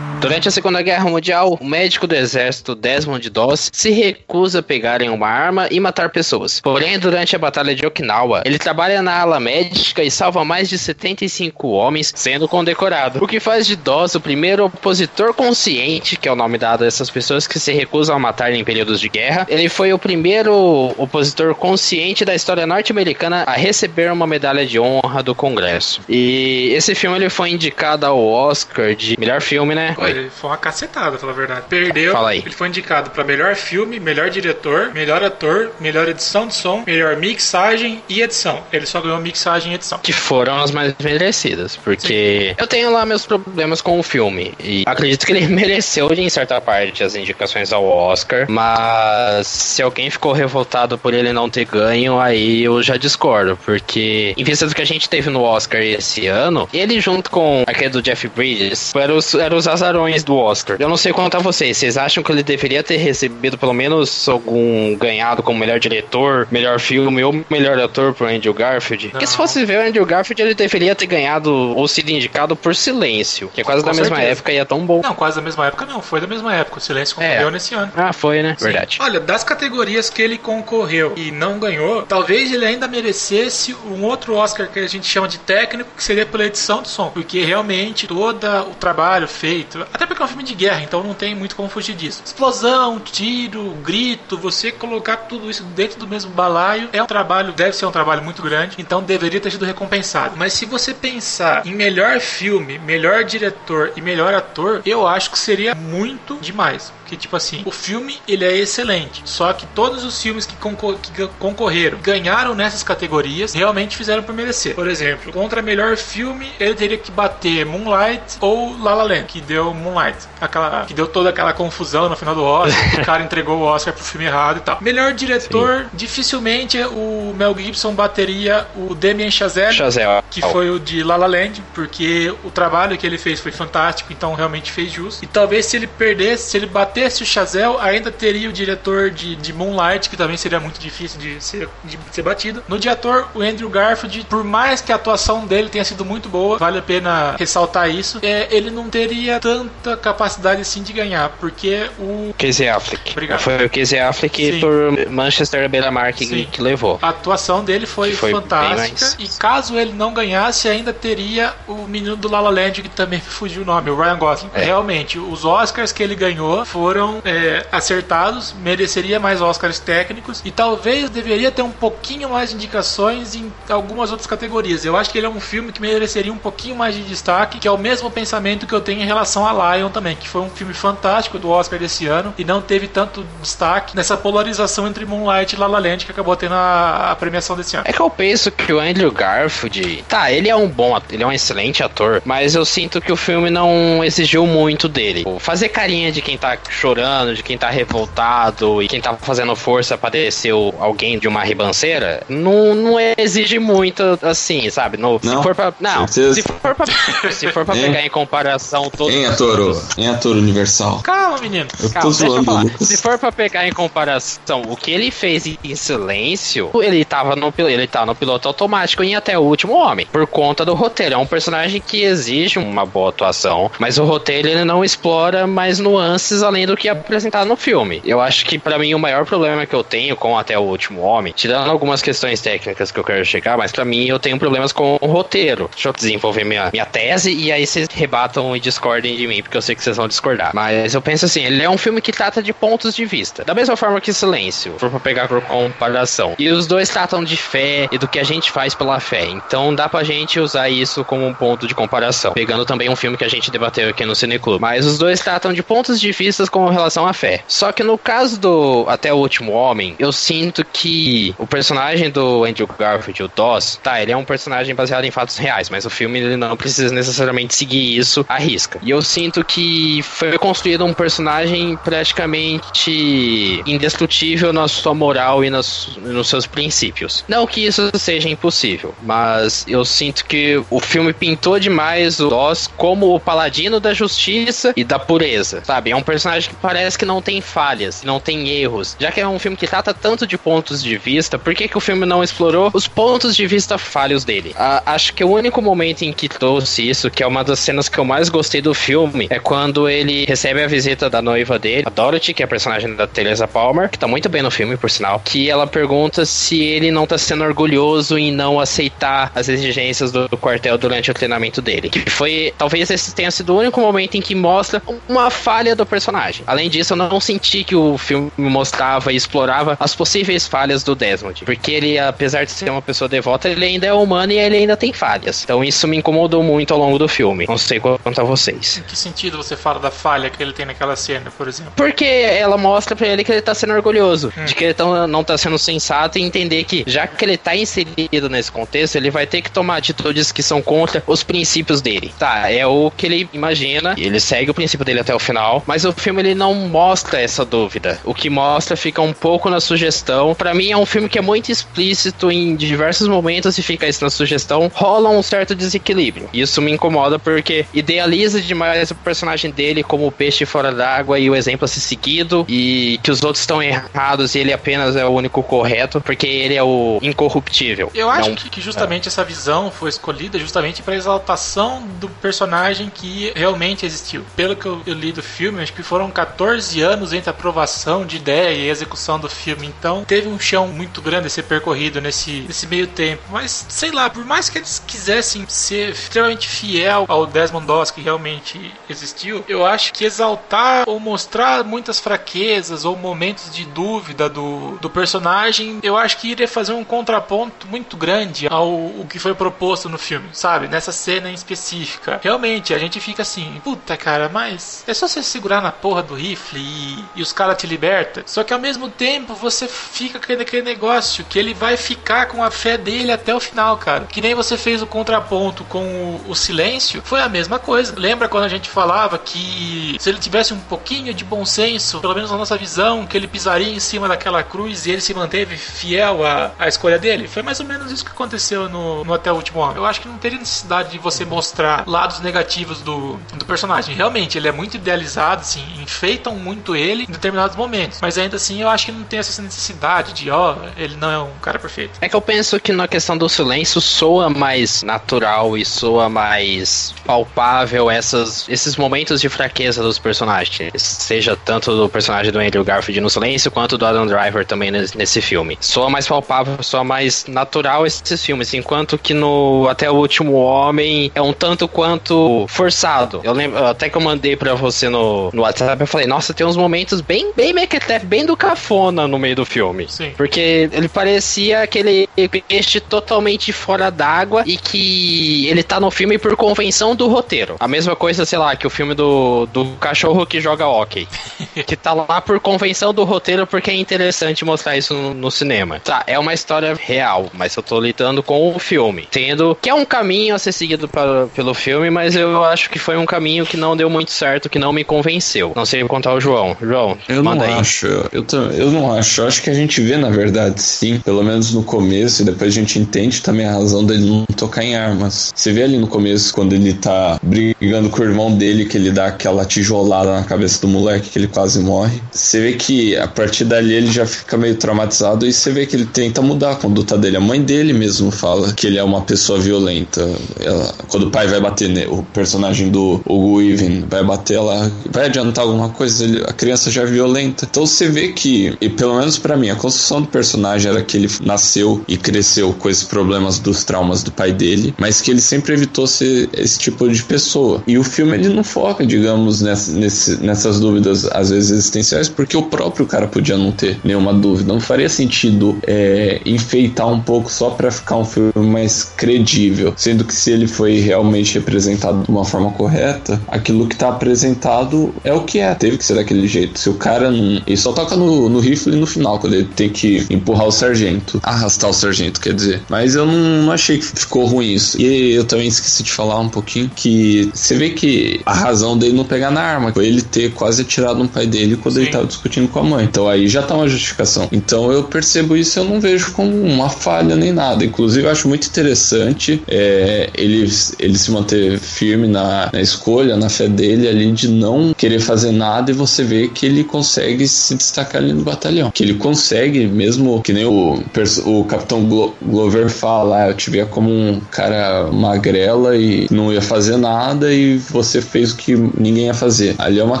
Durante a Segunda Guerra Mundial, o médico do exército Desmond Doss se recusa a pegar em uma arma e matar pessoas. Porém, durante a Batalha de Okinawa, ele trabalha na ala médica e salva mais de 75 homens, sendo condecorado. O que faz de Doss o primeiro opositor consciente, que é o nome dado a essas pessoas que se recusam a matar em períodos de guerra. Ele foi o primeiro opositor consciente da história norte-americana a receber uma medalha de honra do Congresso. E esse filme ele foi indicado ao Oscar de melhor filme, né? Foi foi uma cacetada, falar a verdade. Perdeu. Fala aí. Ele foi indicado para melhor filme, melhor diretor, melhor ator, melhor edição de som, melhor mixagem e edição. Ele só ganhou mixagem e edição. Que foram as mais merecidas, porque Sim. eu tenho lá meus problemas com o filme e acredito que ele mereceu em certa parte as indicações ao Oscar, mas se alguém ficou revoltado por ele não ter ganho, aí eu já discordo, porque em vista do que a gente teve no Oscar esse ano, ele junto com aquele do Jeff Bridges, eram os, eram os azarões do Oscar. Eu não sei quanto a vocês. Vocês acham que ele deveria ter recebido pelo menos algum ganhado como melhor diretor, melhor filme ou melhor ator pro Andrew Garfield? Não. Porque se fosse ver o Andrew Garfield, ele deveria ter ganhado ou sido indicado por Silêncio, que é quase Com da certeza. mesma época e é tão bom. Não, quase da mesma época não. Foi da mesma época. O Silêncio concorreu é. nesse ano. Ah, foi, né? Sim. Verdade. Olha, das categorias que ele concorreu e não ganhou, talvez ele ainda merecesse um outro Oscar que a gente chama de técnico, que seria pela edição de som. Porque realmente todo o trabalho feito, até porque é um filme de guerra, então não tem muito como fugir disso. Explosão, tiro, grito, você colocar tudo isso dentro do mesmo balaio é um trabalho, deve ser um trabalho muito grande, então deveria ter sido recompensado. Mas se você pensar em melhor filme, melhor diretor e melhor ator, eu acho que seria muito demais. Porque, tipo assim, o filme ele é excelente. Só que todos os filmes que, concor que concorreram ganharam nessas categorias realmente fizeram por merecer. Por exemplo, contra melhor filme, ele teria que bater Moonlight ou La La Land, que deu Moonlight. Aquela, que deu toda aquela confusão no final do Oscar. o cara entregou o Oscar pro filme errado e tal. Melhor diretor, Sim. dificilmente o Mel Gibson bateria o Damien Chazelle, Chazelle, que foi o de La La Land, porque o trabalho que ele fez foi fantástico, então realmente fez jus. E talvez se ele perdesse, se ele bater batesse o Chazelle, ainda teria o diretor de, de Moonlight, que também seria muito difícil de ser, de ser batido. No diretor, o Andrew Garfield, por mais que a atuação dele tenha sido muito boa, vale a pena ressaltar isso, é, ele não teria tanta capacidade assim de ganhar, porque o. Casey Affleck. Obrigado. Foi o Casey Affleck Sim. por Manchester Beira-Mar que, que levou. A atuação dele foi, foi fantástica. E caso ele não ganhasse, ainda teria o menino do La La Land, que também fugiu o nome, o Ryan Gosling. É. Realmente, os Oscars que ele ganhou foram é, acertados, mereceria mais Oscars técnicos e talvez deveria ter um pouquinho mais de indicações em algumas outras categorias. Eu acho que ele é um filme que mereceria um pouquinho mais de destaque, que é o mesmo pensamento que eu tenho em relação a Lion também, que foi um filme fantástico do Oscar desse ano e não teve tanto destaque nessa polarização entre Moonlight e La La Land que acabou tendo a, a premiação desse ano. É que eu penso que o Andrew Garfield, tá, ele é um bom ele é um excelente ator, mas eu sinto que o filme não exigiu muito dele. Fazer carinha de quem tá chorando, de quem tá revoltado e quem tá fazendo força pra descer o- alguém de uma ribanceira, não, não exige muito assim, sabe? No, Não? se for pra. Não, Certeza? se for pra, se for pra pegar em comparação todo. Em ator, em ator universal. Calma, menino. Eu Calma, tô deixa eu zoando. Se for pra pegar em comparação o que ele fez em silêncio, ele tava no ele tá no piloto automático em até o último homem, por conta do roteiro. É um personagem que exige uma boa atuação, mas o roteiro ele não explora mais nuances além do que apresentado no filme. Eu acho que pra mim o maior problema que eu tenho com até o último homem, tirando algumas questões técnicas que eu quero chegar, mas pra mim eu tenho problemas com o roteiro. Deixa eu desenvolver minha, minha tese e aí vocês rebatam e discordem de mim, porque eu sei que vocês vão discordar. Mas eu penso assim, ele é um filme que trata de pontos de vista. Da mesma forma que Silêncio, for pra pegar por comparação. E os dois tratam de fé e do que a gente faz pela fé. Então dá pra gente usar isso como um ponto de comparação. Pegando também um filme que a gente debateu aqui no Cineclube. Mas os dois tratam de pontos de vista com relação à fé. Só que no caso do Até o Último Homem, eu sinto que o personagem do Andrew Garfield, o Doss, tá, ele é um personagem baseado em fatos reais, mas o filme ele não precisa necessariamente seguir isso à risca. E eu sinto que foi construído um personagem praticamente indestrutível na sua moral e nas, nos seus princípios. Não que isso seja impossível, mas eu sinto que o filme pintou demais o Doss como o paladino da justiça e da pureza, sabe? É um personagem que parece que não tem falhas, não tem erros. Já que é um filme que trata tanto de pontos de vista, por que, que o filme não explorou os pontos de vista falhos dele? Ah, acho que o único momento em que trouxe isso, que é uma das cenas que eu mais gostei do filme, é quando ele recebe a visita da noiva dele, a Dorothy, que é a personagem da Teresa Palmer, que tá muito bem no filme, por sinal, que ela pergunta se ele não tá sendo orgulhoso em não aceitar as exigências do, do quartel durante o treinamento dele. Que foi, talvez esse tenha sido o único momento em que mostra uma falha do personagem. Além disso, eu não senti que o filme mostrava e explorava as possíveis falhas do Desmond. Porque ele, apesar de ser uma pessoa devota, ele ainda é humano e ele ainda tem falhas. Então isso me incomodou muito ao longo do filme. Não sei quanto a vocês. Em que sentido você fala da falha que ele tem naquela cena, por exemplo? Porque ela mostra pra ele que ele tá sendo orgulhoso, de que ele tão- não tá sendo sensato e entender que, já que ele tá inserido nesse contexto, ele vai ter que tomar atitudes que são contra os princípios dele. Tá, é o que ele imagina, e ele segue o princípio dele até o final, mas o filme ele não mostra essa dúvida. O que mostra fica um pouco na sugestão. Pra mim é um filme que é muito explícito em diversos momentos e fica isso na sugestão, rola um certo desequilíbrio. Isso me incomoda porque idealiza demais o personagem dele como o peixe fora d'água e o exemplo a ser seguido e que os outros estão errados e ele apenas é o único correto porque ele é o incorruptível. Eu acho Não- que, que justamente essa visão foi escolhida justamente para exaltação do personagem que realmente existiu. Pelo que eu, eu li do filme, acho que foram 14 anos entre a aprovação de ideia e execução do filme. Então teve um chão muito grande a ser percorrido nesse, nesse meio tempo. Mas sei lá, por mais que eles quisessem ser extremamente fiel ao Desmond Doss que realmente existiu, eu acho que exaltar ou mostrar muitas fraquezas ou momentos de dúvida do, do personagem, eu acho que iria fazer um contraponto muito grande ao o que foi proposto no filme, sabe? Nessa cena em específica. Realmente, a gente fica assim, puta cara, mas é só você segurar na porra do rifle e, e os caras te libertam. Só que ao mesmo tempo você fica com aquele negócio que ele vai ficar com a fé dele até o final, cara. Que nem você fez o contraponto com o, o silêncio, foi a mesma coisa. Lembra quando a gente falava que se ele tivesse um pouquinho de bom senso, pelo menos na nossa visão, que ele pisaria em cima daquela cruz e ele se manteve fiel à, à escolha dele? Foi mais ou menos isso que aconteceu no, no Até o Último Homem. Eu acho que não teria necessidade de você mostrar lados negativos do, do personagem. Realmente, ele é muito idealizado, assim, enfeitam muito ele em determinados momentos. Mas ainda assim, eu acho que não tem essa necessidade de, ó, ele não é um cara perfeito. É que eu penso que na questão do silêncio soa mais natural e soa mais palpável essas, esses momentos de fraqueza dos personagens, seja tanto do personagem do Andrew Garfield no Silêncio, quanto do Adam Driver também nesse filme. Soa mais palpável, soa mais natural esses filmes, enquanto que no Até o Último Homem é um tanto quanto forçado. Eu lembro, até que eu mandei pra você no, no WhatsApp, eu falei, nossa, tem uns momentos bem, bem mequetef, bem do cafona no meio do filme. Sim. Porque ele parecia aquele peixe totalmente fora d'água e que ele tá no filme por convenção do roteiro. A mesma coisa, sei lá, que o filme do, do cachorro que joga hockey. que tá lá por convenção do roteiro porque é interessante mostrar isso no, no, cinema. Tá, é uma história real, mas eu tô lidando com o filme. Tendo que é um caminho a ser seguido para, pelo filme, mas eu acho que foi um caminho que não deu muito certo, que não me convenceu. Não sei contar o João. João, eu não aí. acho. Eu, eu não acho. Eu acho que a gente vê, na verdade, sim. Pelo menos no começo, e depois a gente entende também a razão dele não tocar em armas. Você vê ali no começo, quando ele tá brigando com o irmão dele, que ele dá aquela tijolada na cabeça do moleque, que ele quase morre. Você vê que a partir dali ele já fica meio traumatizado e você vê que ele tenta mudar a conduta dele. A mãe dele mesmo fala que ele é uma pessoa violenta. Ela, quando o pai vai bater, o personagem do Hugo Weaving vai bater ela, vai adiantar alguma coisa, ele, a criança já é violenta. Então você vê que, e pelo menos para mim, a construção do personagem era que ele nasceu e cresceu com esses problemas dos traumas do pai dele, mas que ele sempre evitou ser esse tipo de pessoa. E o filme ele não foca, digamos, nessa, nesse, nessas dúvidas às vezes existenciais, porque o próprio cara podia não ter nenhuma dúvida. Não faria sentido é, enfeitar um pouco só para ficar um filme mais credível, sendo que se ele foi realmente representado de uma forma correta, aquilo que tá apresentado é o que é. Teve que ser daquele jeito. Se o cara não. Ele só toca no, no rifle no final, quando ele tem que empurrar o sargento. Arrastar o sargento, quer dizer. Mas eu não, não achei que ficou ruim isso. E eu também esqueci de falar um pouquinho que você vê que a razão dele não pegar na arma foi ele ter quase atirado no pai dele quando Sim. ele tava discutindo com a mãe. Então aí já tá uma justificação. Então eu percebo isso eu não vejo como uma falha nem nada. Inclusive eu acho muito interessante é, ele, ele se manter firme na, na escolha, na fé dele ali de não querer fazer nada e você vê que ele consegue se destacar ali no batalhão. Que ele consegue, mesmo que nem o, o Capitão Glover fala, ah, eu te via como um cara magrela e não ia fazer nada e você fez o que ninguém ia fazer. Ali é uma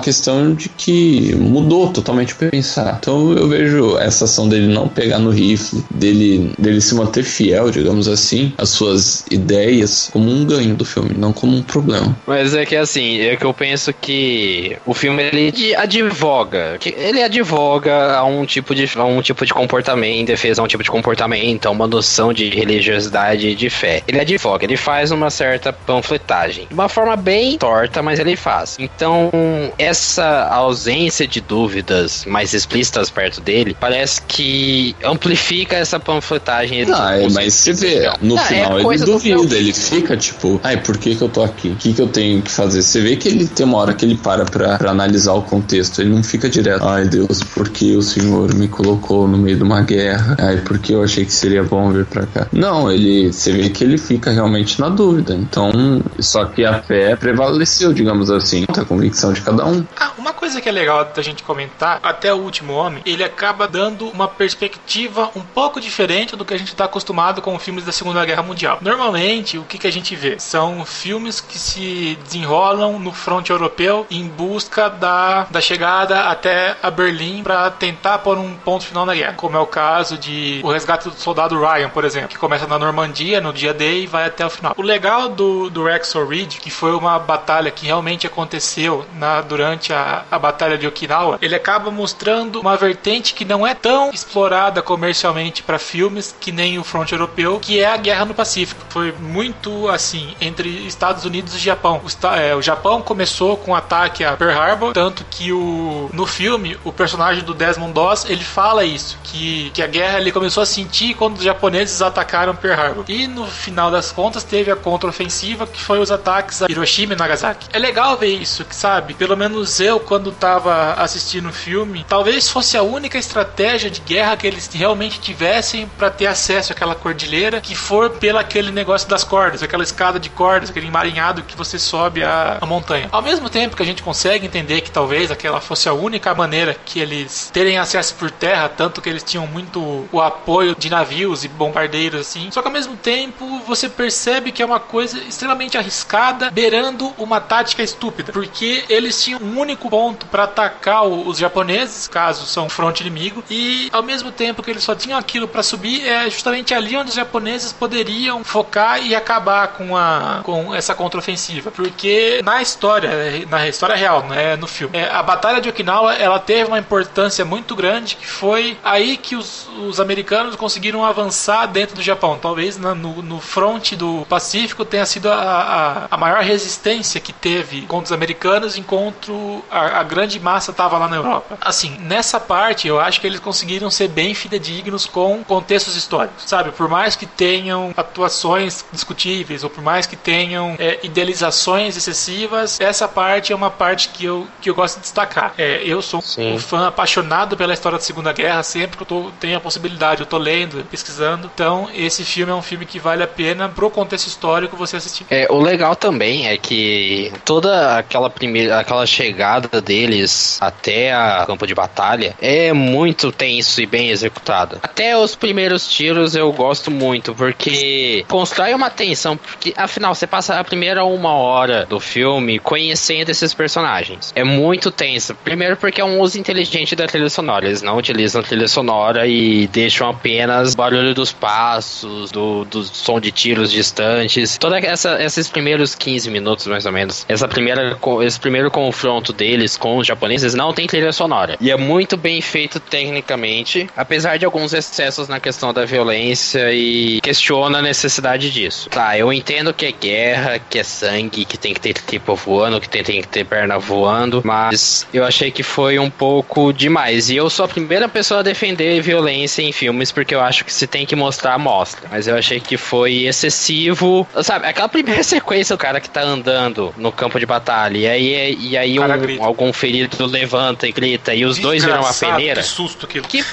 questão de que mudou totalmente o pensar. Então eu vejo essa ação dele não pegar no rifle, dele, dele se manter fiel, digamos assim, às suas ideias como um ganho do filme, não como um problema. Mas é que assim, é que eu penso que o filme ele advoga, ele advoga a um tipo de a um tipo de comportamento, em defesa a um tipo de comportamento, a uma noção de religiosidade e de fé. Ele advoga, ele faz uma certa panfletagem, de uma forma bem torta, mas ele faz. Então, essa ausência de dúvidas mais explícitas perto dele, parece que amplifica essa panfletagem. Não, é, mas você vê, no não, final é ele duvida, ele fica tipo, ai, por que que eu tô aqui? O que que eu tenho que fazer? Você vê que ele tem uma hora que ele para pra, pra analisar o contexto, ele não fica direto, ai Deus, por que o Senhor me colocou no meio de uma guerra? Ai, porque eu achei que seria bom vir pra cá. Não, ele, você vê que ele fica realmente na dúvida. Então, só que a fé prevaleceu, digamos assim, a convicção de cada um. Ah, uma coisa que é legal da gente comentar, até o último homem, ele acaba dando uma perspectiva um pouco diferente do que a gente está acostumado com filmes da Segunda Guerra Mundial. Normalmente, o que, que a gente vê? São filmes que se desenrolam no fronte europeu em busca da, da chegada até a Berlim para tentar pôr um ponto final na guerra, como é o caso de O Resgate do Soldado Ryan, por exemplo, que começa na Normandia no dia D e vai até o final. O legal do, do Rexor Ridge, que foi uma batalha que realmente aconteceu na, durante a, a Batalha de Okinawa, ele acaba mostrando uma vertente que não é tão explorada comercialmente para filmes que nem o fronte europeu, que é a guerra no Pacífico. Foi muito assim entre Estados Unidos e Japão. O, é, o Japão começou com o ataque a Pearl Harbor, tanto que o, no filme o personagem do Desmond Doss ele fala isso, que, que a guerra ele começou a sentir quando os japoneses atacaram Pearl Harbor. E no final das contas teve a contraofensiva que foi os ataques a Hiroshima e Nagasaki. É legal ver isso, que sabe? Pelo menos eu quando tava assistindo o filme, talvez fosse a única estratégia de guerra que eles realmente tivessem para ter acesso àquela cordilheira, que for pelo aquele negócio das cordas, aquela escada de cordas, aquele emaranhado que você sobe a, a montanha. Ao mesmo tempo que a gente consegue entender que talvez aquela fosse a única maneira que eles terem acesso por terra, tanto que eles tinham muito o apoio de navios e bombardeiros assim. Só que ao mesmo tempo você percebe que é uma coisa extremamente arriscada, beirando uma tática estúpida, porque eles tinham um único ponto para atacar os japoneses, caso são fronte inimigo, e ao mesmo tempo que eles só tinham aquilo para subir, é justamente ali onde os japoneses poderiam focar e acabar com a com essa contraofensiva, porque na história, na história real, né, no filme, é, a batalha de Okinawa ela teve uma importância muito grande que foi aí que os, os americanos conseguiram avançar dentro do Japão. Talvez no, no fronte do Pacífico tenha sido a, a, a, maior resistência que teve contra os americanos, enquanto a, a grande massa estava lá na Europa. Assim, nessa parte eu acho que eles conseguiram ser bem fidedignos com contextos históricos, sabe? Por mais que tenham atuações discutíveis ou por mais que tenham é, idealizações excessivas, essa parte é uma parte que eu, que eu gosto de destacar. É, eu sou Sim. um fã apaixonado pela história da Segunda Guerra, sempre que eu tô, tenho a possibilidade, eu tô lendo, pesquisando. Então, esse filme é um filme que vale a pena pro contexto histórico você assistir. É, o legal também é que toda aquela primeira, aquela chegada deles até a campo de batalha é muito tenso e bem executado. Até os primeiros tiros eu gosto muito, porque constrói uma tensão, porque afinal você passa a primeira uma hora do filme conhecendo esses personagens. É muito tenso. Primeiro porque é um uso inteligente da trilha sonora. Eles não utilizam trilha sonora e deixam apenas barulho dos passos, do, do som de tiros distantes. Toda essa esses primeiros 15 minutos mais ou menos, essa primeira esse primeiro confronto deles com os japoneses não tem trilha sonora. E é muito bem feito tecnicamente, apesar de alguns excessos na questão da violência e questiona a necessidade disso. Tá, eu entendo que é guerra, que é sangue, que tem que ter tipo voando, que tem, tem que ter perna voando, mas eu achei que foi um pouco demais. E eu sou a primeira pessoa a defender violência em filmes porque eu acho que se tem que mostrar, mostra. Mas eu achei que foi excessivo. Sabe, aquela primeira sequência, o cara que tá andando no campo de batalha, e aí, e aí um, algum ferido levanta e grita, e os dois viram uma peneira. Que susto aquilo. Que,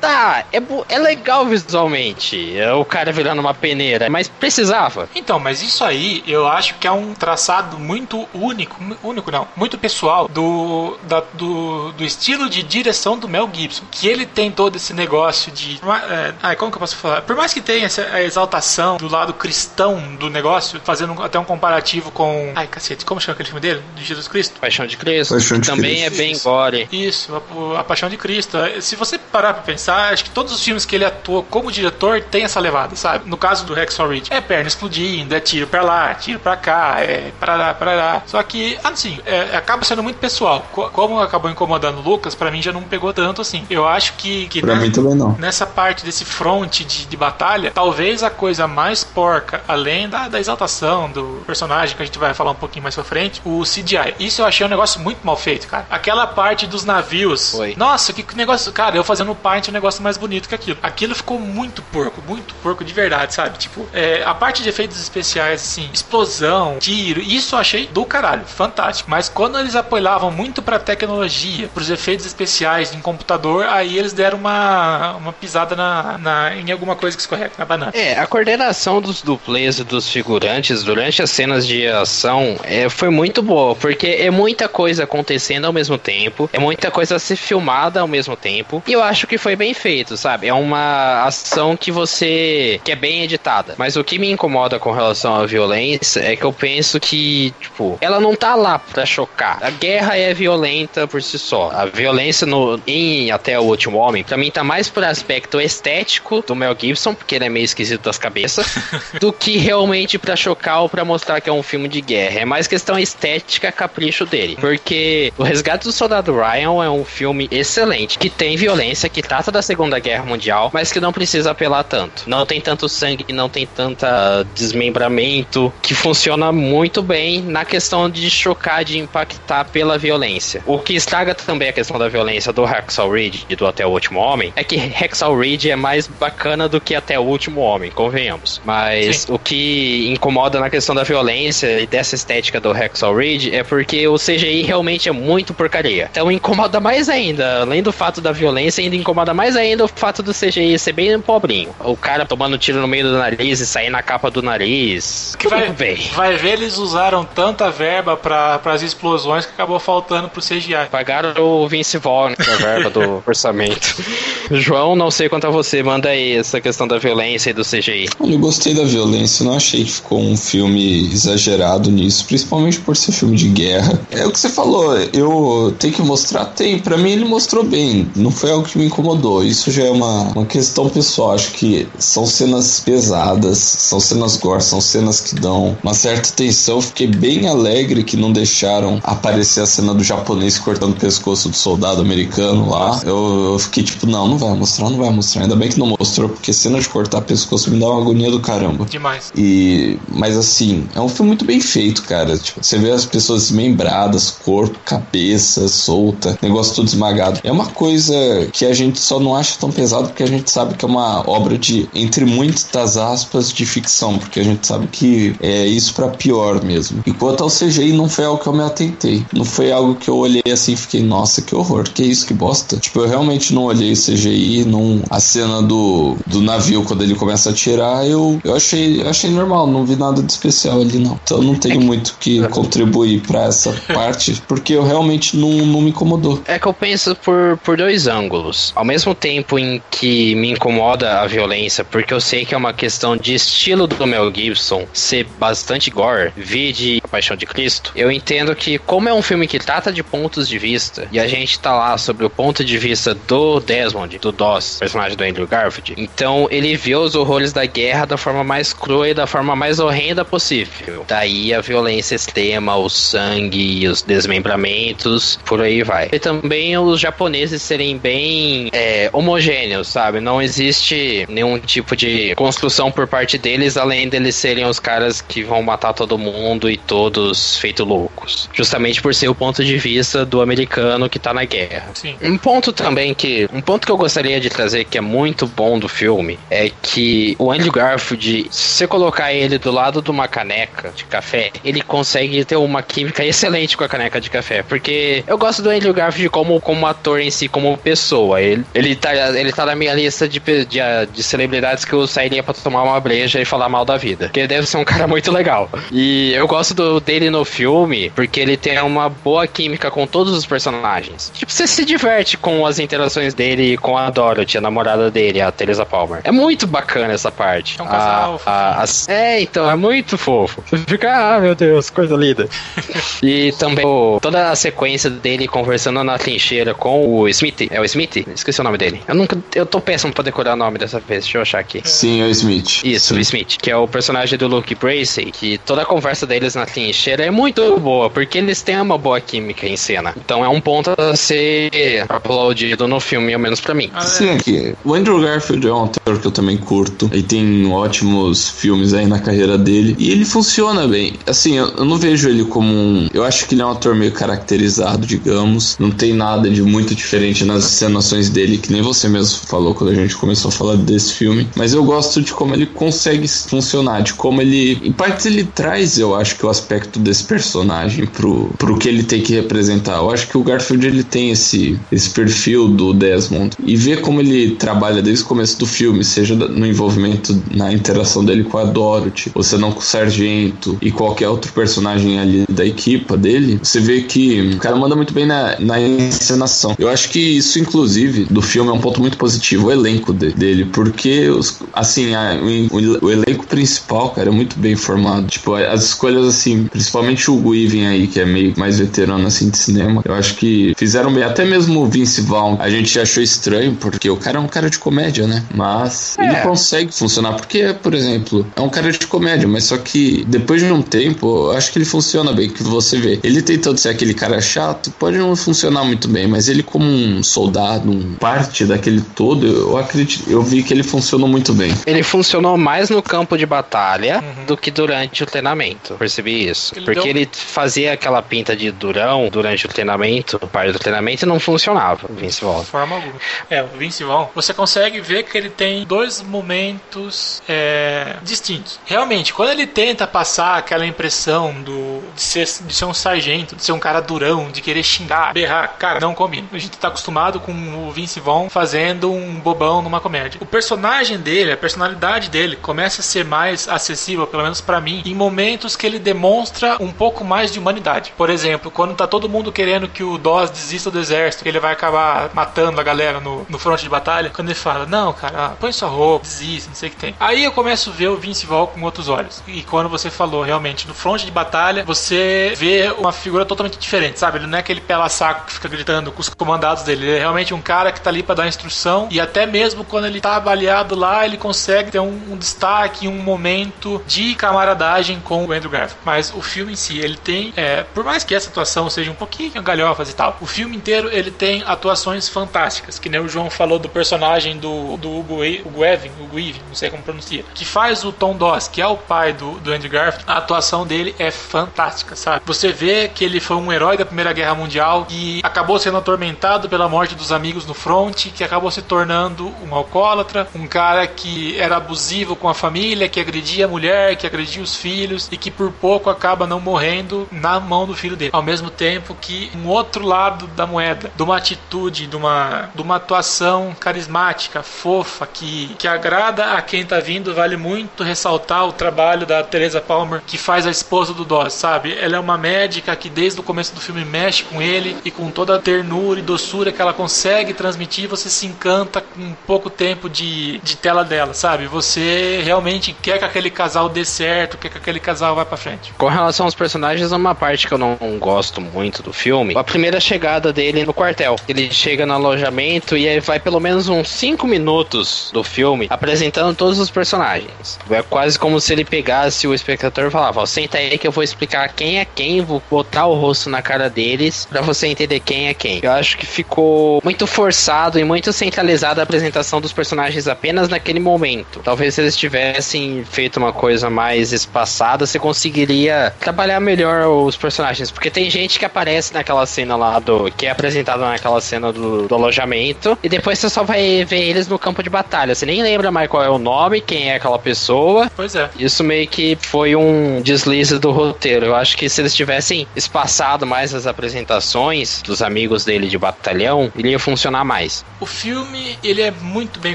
tá, é, é legal visualmente, é o cara virando uma peneira, mas precisava. Então, mas isso aí eu acho que é um traçado muito único, único não, muito pessoal do, da, do, do estilo de direção do Mel Gibson, que ele tem todo esse negócio de, é, ai, como que eu posso falar? Por mais que tenha essa exaltação do lado cristão do negócio, fazendo até um comparativo com, ai, cacete, como chama aquele filme dele? De Jesus Cristo? Paixão de Cristo. Paixão de também Cristo. é bem gore. Isso, a, a, Paixão de Cristo. Se você parar pra pensar, acho que todos os filmes que ele atuou como diretor tem essa levada, sabe? No caso do Rex Ridge, é perna explodindo, é tiro pra lá, tiro pra cá, é pra lá, pra lá. Só que, assim, é, acaba sendo muito pessoal. Como acabou incomodando o Lucas, pra mim já não pegou tanto assim. Eu acho que, que pra nessa, mim também não. nessa parte desse front de, de batalha, talvez a coisa mais porca, além da, da exaltação do personagem que a gente vai falar um pouquinho mais pra frente, o CGI. Isso eu achei um negócio muito mal feito, cara. Aquela parte dos navios. Foi. Nossa, que negócio. Cara, eu fazendo o Paint um negócio mais bonito que aquilo. Aquilo ficou muito porco, muito porco de verdade, sabe? Tipo, é, a parte de efeitos especiais, assim, explosão, tiro, isso eu achei do caralho, fantástico. Mas quando eles apoiavam muito pra tecnologia, pros efeitos especiais em computador, aí eles deram uma, uma pisada na, na, em alguma coisa que escorrega na banana. É, a coordenação dos duplês e dos figurantes durante as cenas de ação é, foi muito boa, porque é muita coisa acontecendo ao mesmo tempo, é muita coisa a ser filmada ao mesmo tempo, e eu acho que foi bem feito, sabe? É uma ação que você. que é bem editada. Mas o que me incomoda com relação à violência é que eu penso que, tipo, ela não tá lá pra chocar. Guerra é violenta por si só. A violência no, em Até o Último Homem, pra mim, tá mais por aspecto estético do Mel Gibson, porque ele é meio esquisito das cabeças, do que realmente pra chocar ou pra mostrar que é um filme de guerra. É mais questão estética, capricho dele. Porque O Resgate do Soldado Ryan é um filme excelente, que tem violência, que trata da Segunda Guerra Mundial, mas que não precisa apelar tanto. Não tem tanto sangue, não tem tanta desmembramento, que funciona muito bem na questão de chocar, de impactar pela violência. O que estraga também a questão da violência do Hacksaw Ridge e do Até o Último Homem é que Hacksaw Ridge é mais bacana do que Até o Último Homem, convenhamos. Mas Sim. o que incomoda na questão da violência e dessa estética do Hacksaw Ridge é porque o CGI realmente é muito porcaria. Então incomoda mais ainda, além do fato da violência, ainda incomoda mais ainda o fato do CGI ser bem pobrinho. O cara tomando tiro no meio do nariz e sair na capa do nariz. Que vai, vai ver, eles usaram tanta verba para as explosões que acabou faltando pro CGI. Pagaram o Vince Vaughn a verba do orçamento. João, não sei quanto a você, manda aí essa questão da violência e do CGI. Eu gostei da violência, não achei que ficou um filme exagerado nisso, principalmente por ser filme de guerra. É o que você falou, eu tenho que mostrar, tem. Para mim ele mostrou bem, não foi algo que me incomodou. Isso já é uma, uma questão pessoal. Acho que são cenas pesadas, são cenas gore, são cenas que dão uma certa tensão. Fiquei bem alegre que não deixaram aparecer a cena do japonês cortando o pescoço do soldado americano lá. Eu, eu fiquei tipo, não, não vai mostrar, não vai mostrar. Ainda bem que não mostrou, porque cena de cortar pescoço me dá uma agonia do caramba. Demais. E, mas assim, é um filme muito bem feito, cara. Tipo, você vê as pessoas desmembradas, corpo, cabeça solta, negócio todo esmagado. É uma coisa que a gente só não acha tão pesado porque a gente sabe que é uma obra de, entre muitas aspas, de ficção, porque a gente sabe que é isso para pior mesmo. E quanto ao CGI, não foi algo que eu me atentei. Não foi algo que eu olhei assim e fiquei, nossa, que horror, que isso, que bosta. Tipo, eu realmente não olhei CGI, não. A cena do, do navio, quando ele começa a atirar, eu, eu achei, eu achei normal, não vi nada de especial ali, não. Então não tenho é muito que contribuir para essa parte, porque eu realmente não, não me incomodou. É que eu penso por, por dois ângulos. Ao mesmo tempo em que me incomoda a violência, porque eu sei que é uma questão de estilo do Mel Gibson ser bastante gore, vide A Paixão de Cristo, eu entendo que, como é um filme que trata de pontos de vista, e a gente tá lá sobre o ponto de vista do Desmond, do Doss, personagem do Andrew Garfield, então ele vê os horrores da guerra da forma mais crua e da forma mais horrenda possível. Daí a violência extrema, o sangue, os desmembramentos, por aí vai. E também os japoneses serem bem é, homogêneos, sabe? Não existe nenhum tipo de construção por parte deles, além deles serem os caras que vão matar todo mundo e todos feitos loucos. Justamente por ser o ponto de vista do americano que tá na guerra. Sim. Um ponto também que. Um ponto que eu gostaria de trazer que é muito bom do filme é que o Andrew Garfield, se você colocar ele do lado de uma caneca de café, ele consegue ter uma química excelente com a caneca de café. Porque eu gosto do Andrew Garfield como, como ator em si, como pessoa. Ele, ele, tá, ele tá na minha lista de, de, de celebridades que eu sairia pra tomar uma breja e falar mal da vida. Porque ele deve ser um cara muito legal. E eu gosto do, dele no filme porque ele tem uma boa química com todos os personagens. Tipo, você se diverte com as interações dele com a Dorothy, a namorada dele, a Teresa Palmer. É muito bacana essa parte. É um casal. A, a, a, é, então, é muito fofo. Você fica, ah, meu Deus, coisa linda. e também o, toda a sequência dele conversando na trincheira com o Smith. É o Smith? Esqueci o nome dele. Eu nunca. Eu tô péssimo pra decorar o nome dessa vez. Deixa eu achar aqui. Sim, é o Smith. Isso, Sim. o Smith, que é o personagem do Luke Bracey, que toda a conversa deles na trincheira é muito boa, porque eles têm uma boa química em cena. Então é um ponto a ser aplaudido no filme, ao menos pra mim. Ah, é. Sim, aqui. O Andrew Garfield é um ator que eu também curto. Ele tem ótimos filmes aí na carreira dele. E ele funciona bem. Assim, eu, eu não vejo ele como um. Eu acho que ele é um ator meio caracterizado, digamos. Não tem nada de muito diferente nas encenações dele, que nem você mesmo falou quando a gente começou a falar desse filme. Mas eu gosto de como ele consegue funcionar, de como ele. Em partes ele traz, eu acho que o aspecto desse personagem pro, pro que ele tem que representar. Eu acho que o Garfield ele tem esse, esse perfil do Desmond. E ver como ele trabalha desde o começo do filme, seja no envolvimento na interação dele com a Dorothy, ou se não com o Sargento e qualquer outro personagem ali da equipa dele, você vê que o cara manda muito bem na, na encenação. Eu acho que isso, inclusive, do filme é um ponto muito positivo, o elenco de, dele, porque, os, assim, a, o, o, elenco principal, cara, é muito bem formado. Tipo, as escolhas, assim, principalmente o Weaving aí, que é meio mais veterano, assim, de cinema, eu acho que fizeram bem. Até mesmo o Vince Vaughn, a gente achou estranho, porque o cara é um cara de comédia, né? Mas é. ele consegue funcionar, porque, por exemplo, é um cara de comédia, mas só que depois de um tempo, eu acho que ele funciona bem, que você vê. Ele tentando ser aquele cara chato, pode não funcionar muito bem, mas ele como um soldado, um parte daquele todo, eu acredito, eu vi que ele funcionou muito bem. Ele funcionou mais no campo de batalha uhum. do que durante o treinamento. Percebi isso. Ele porque deu... ele fazia aquela pinta de durão durante o treinamento, parte do treinamento, não funcionava, Vince Vaughn. De forma alguma. É, o Vince Vaughn, você consegue ver que ele tem dois momentos é, distintos. Realmente, quando ele tenta passar aquela impressão do, de, ser, de ser um sargento, de ser um cara durão, de querer xingar, berrar. Cara, não combina. A gente tá acostumado com o Vince Vaughn fazendo um bobão numa comédia. O personagem dele, a personalidade dele, começa a ser mais acessível, pelo menos para mim, em momentos que ele demonstra um pouco mais de humanidade. Por exemplo, quando tá todo mundo querendo que o Dawes desista do exército, ele vai acabar matando a galera no, no fronte de batalha, quando ele fala, não, cara, põe sua roupa, desista, não sei o que tem. Aí eu começo a ver o Vince Vaughn com outros olhos. E quando você falou, realmente, no fronte de batalha, você vê uma figura totalmente diferente, sabe? Ele não é aquele pela saco que fica gritando com os comandados dele. Ele é realmente um cara que tá ali para dar instrução e até mesmo quando ele tá avaliado lá, ele consegue ter um, um destaque, um momento de camaradagem com o Andrew Garfield. Mas o filme em si, ele tem, é, por mais que essa atuação seja um pouquinho galhofas e tal, o filme inteiro ele tem atuações fantásticas, que nem o João falou do personagem do, do Hugo, Hugo Even, Hugo não sei como pronuncia, que faz o Tom Doss, que é o pai do, do Andrew Garfield, a atuação dele é fantástica, sabe? Você vê que ele foi um herói da Primeira Guerra Mundial e acabou sendo atormentado pela morte dos amigos no front, que acabou se tornando um alcoólatra, um cara que era abusivo com a família, que agredia a mulher, que agredia os filhos e que por pouco acaba não morrendo na mão do filho dele. Ao mesmo tempo que um outro lado da moeda, de uma atitude, de uma, de uma atuação carismática, fofa, que, que agrada a quem tá vindo, vale muito ressaltar o trabalho da Teresa Palmer, que faz a esposa do Doss, sabe? Ela é uma médica que desde o começo do filme mexe com ele e com toda a ternura e doçura que ela consegue transmitir, você se encanta com pouco tempo de, de tela dela, sabe? Você realmente quer que aquele casal dê certo, quer que aquele casal vá para frente. Com relação aos personagens, uma parte que eu não gosto muito do filme, a primeira chegada dele no quartel. Ele chega no alojamento e aí vai pelo menos uns 5 minutos do filme apresentando todos os personagens. É quase como se ele pegasse o espectador e falava: senta aí que eu vou explicar quem é quem, vou botar o rosto na cara deles para você entender quem é quem. Eu acho que ficou muito forçado e muito centralizada a apresentação dos personagens apenas naquele momento. Talvez se eles tivessem feito uma coisa mais espaçada, você conseguiria trabalhar melhor os personagens. Porque tem gente que aparece naquela cena lá do. que é apresentada naquela cena do, do alojamento, e depois você só vai ver eles no campo de batalha. Você nem lembra mais qual é o nome, quem é aquela pessoa. Pois é. Isso meio que foi um deslize do roteiro. Eu acho que se eles tivessem espaçado mais as apresentações dos amigos dele de batalhão, iria funcionar mais. O filme, ele é muito bem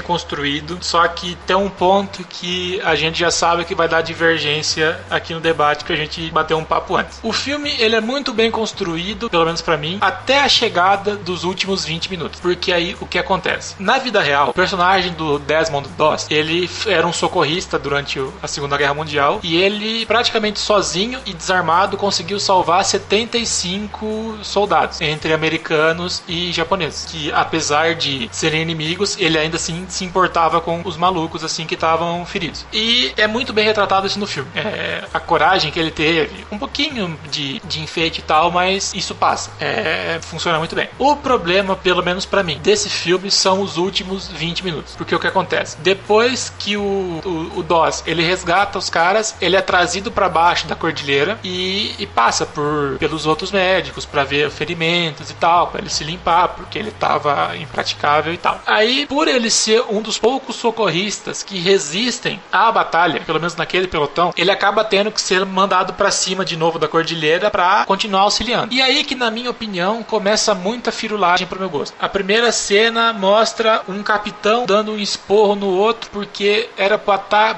construído, só que tem um ponto que a gente já sabe que vai dar divergência aqui no debate que a gente bateu um papo antes. O filme, ele é muito bem construído, pelo menos para mim, até a chegada dos últimos 20 minutos. Porque aí o que acontece? Na vida real, o personagem do Desmond Doss, ele era um socorrista durante a Segunda Guerra Mundial e ele praticamente sozinho e desarmado conseguiu salvar 75 soldados entre americanos e japoneses, que apesar de serem inimigos, ele ainda assim se importava com os malucos assim que estavam feridos. E é muito bem retratado isso no filme. É, a coragem que ele teve, um pouquinho de, de e tal, mas isso passa. É, funciona muito bem. O problema, pelo menos para mim, desse filme são os últimos 20 minutos. Porque o que acontece? Depois que o, o, o Doss ele resgata os caras, ele é trazido para baixo da cordilheira e, e passa por pelos outros médicos para ver ferimentos e tal, para ele se limpar, porque ele tava impraticável e tal. Aí, por ele ser um dos poucos socorristas que resistem à batalha, pelo menos naquele pelotão, ele acaba tendo que ser mandado para cima de novo da cordilheira para continuar auxiliando. E aí que, na minha opinião, começa muita firulagem pro meu gosto. A primeira cena mostra um capitão dando um esporro no outro porque era para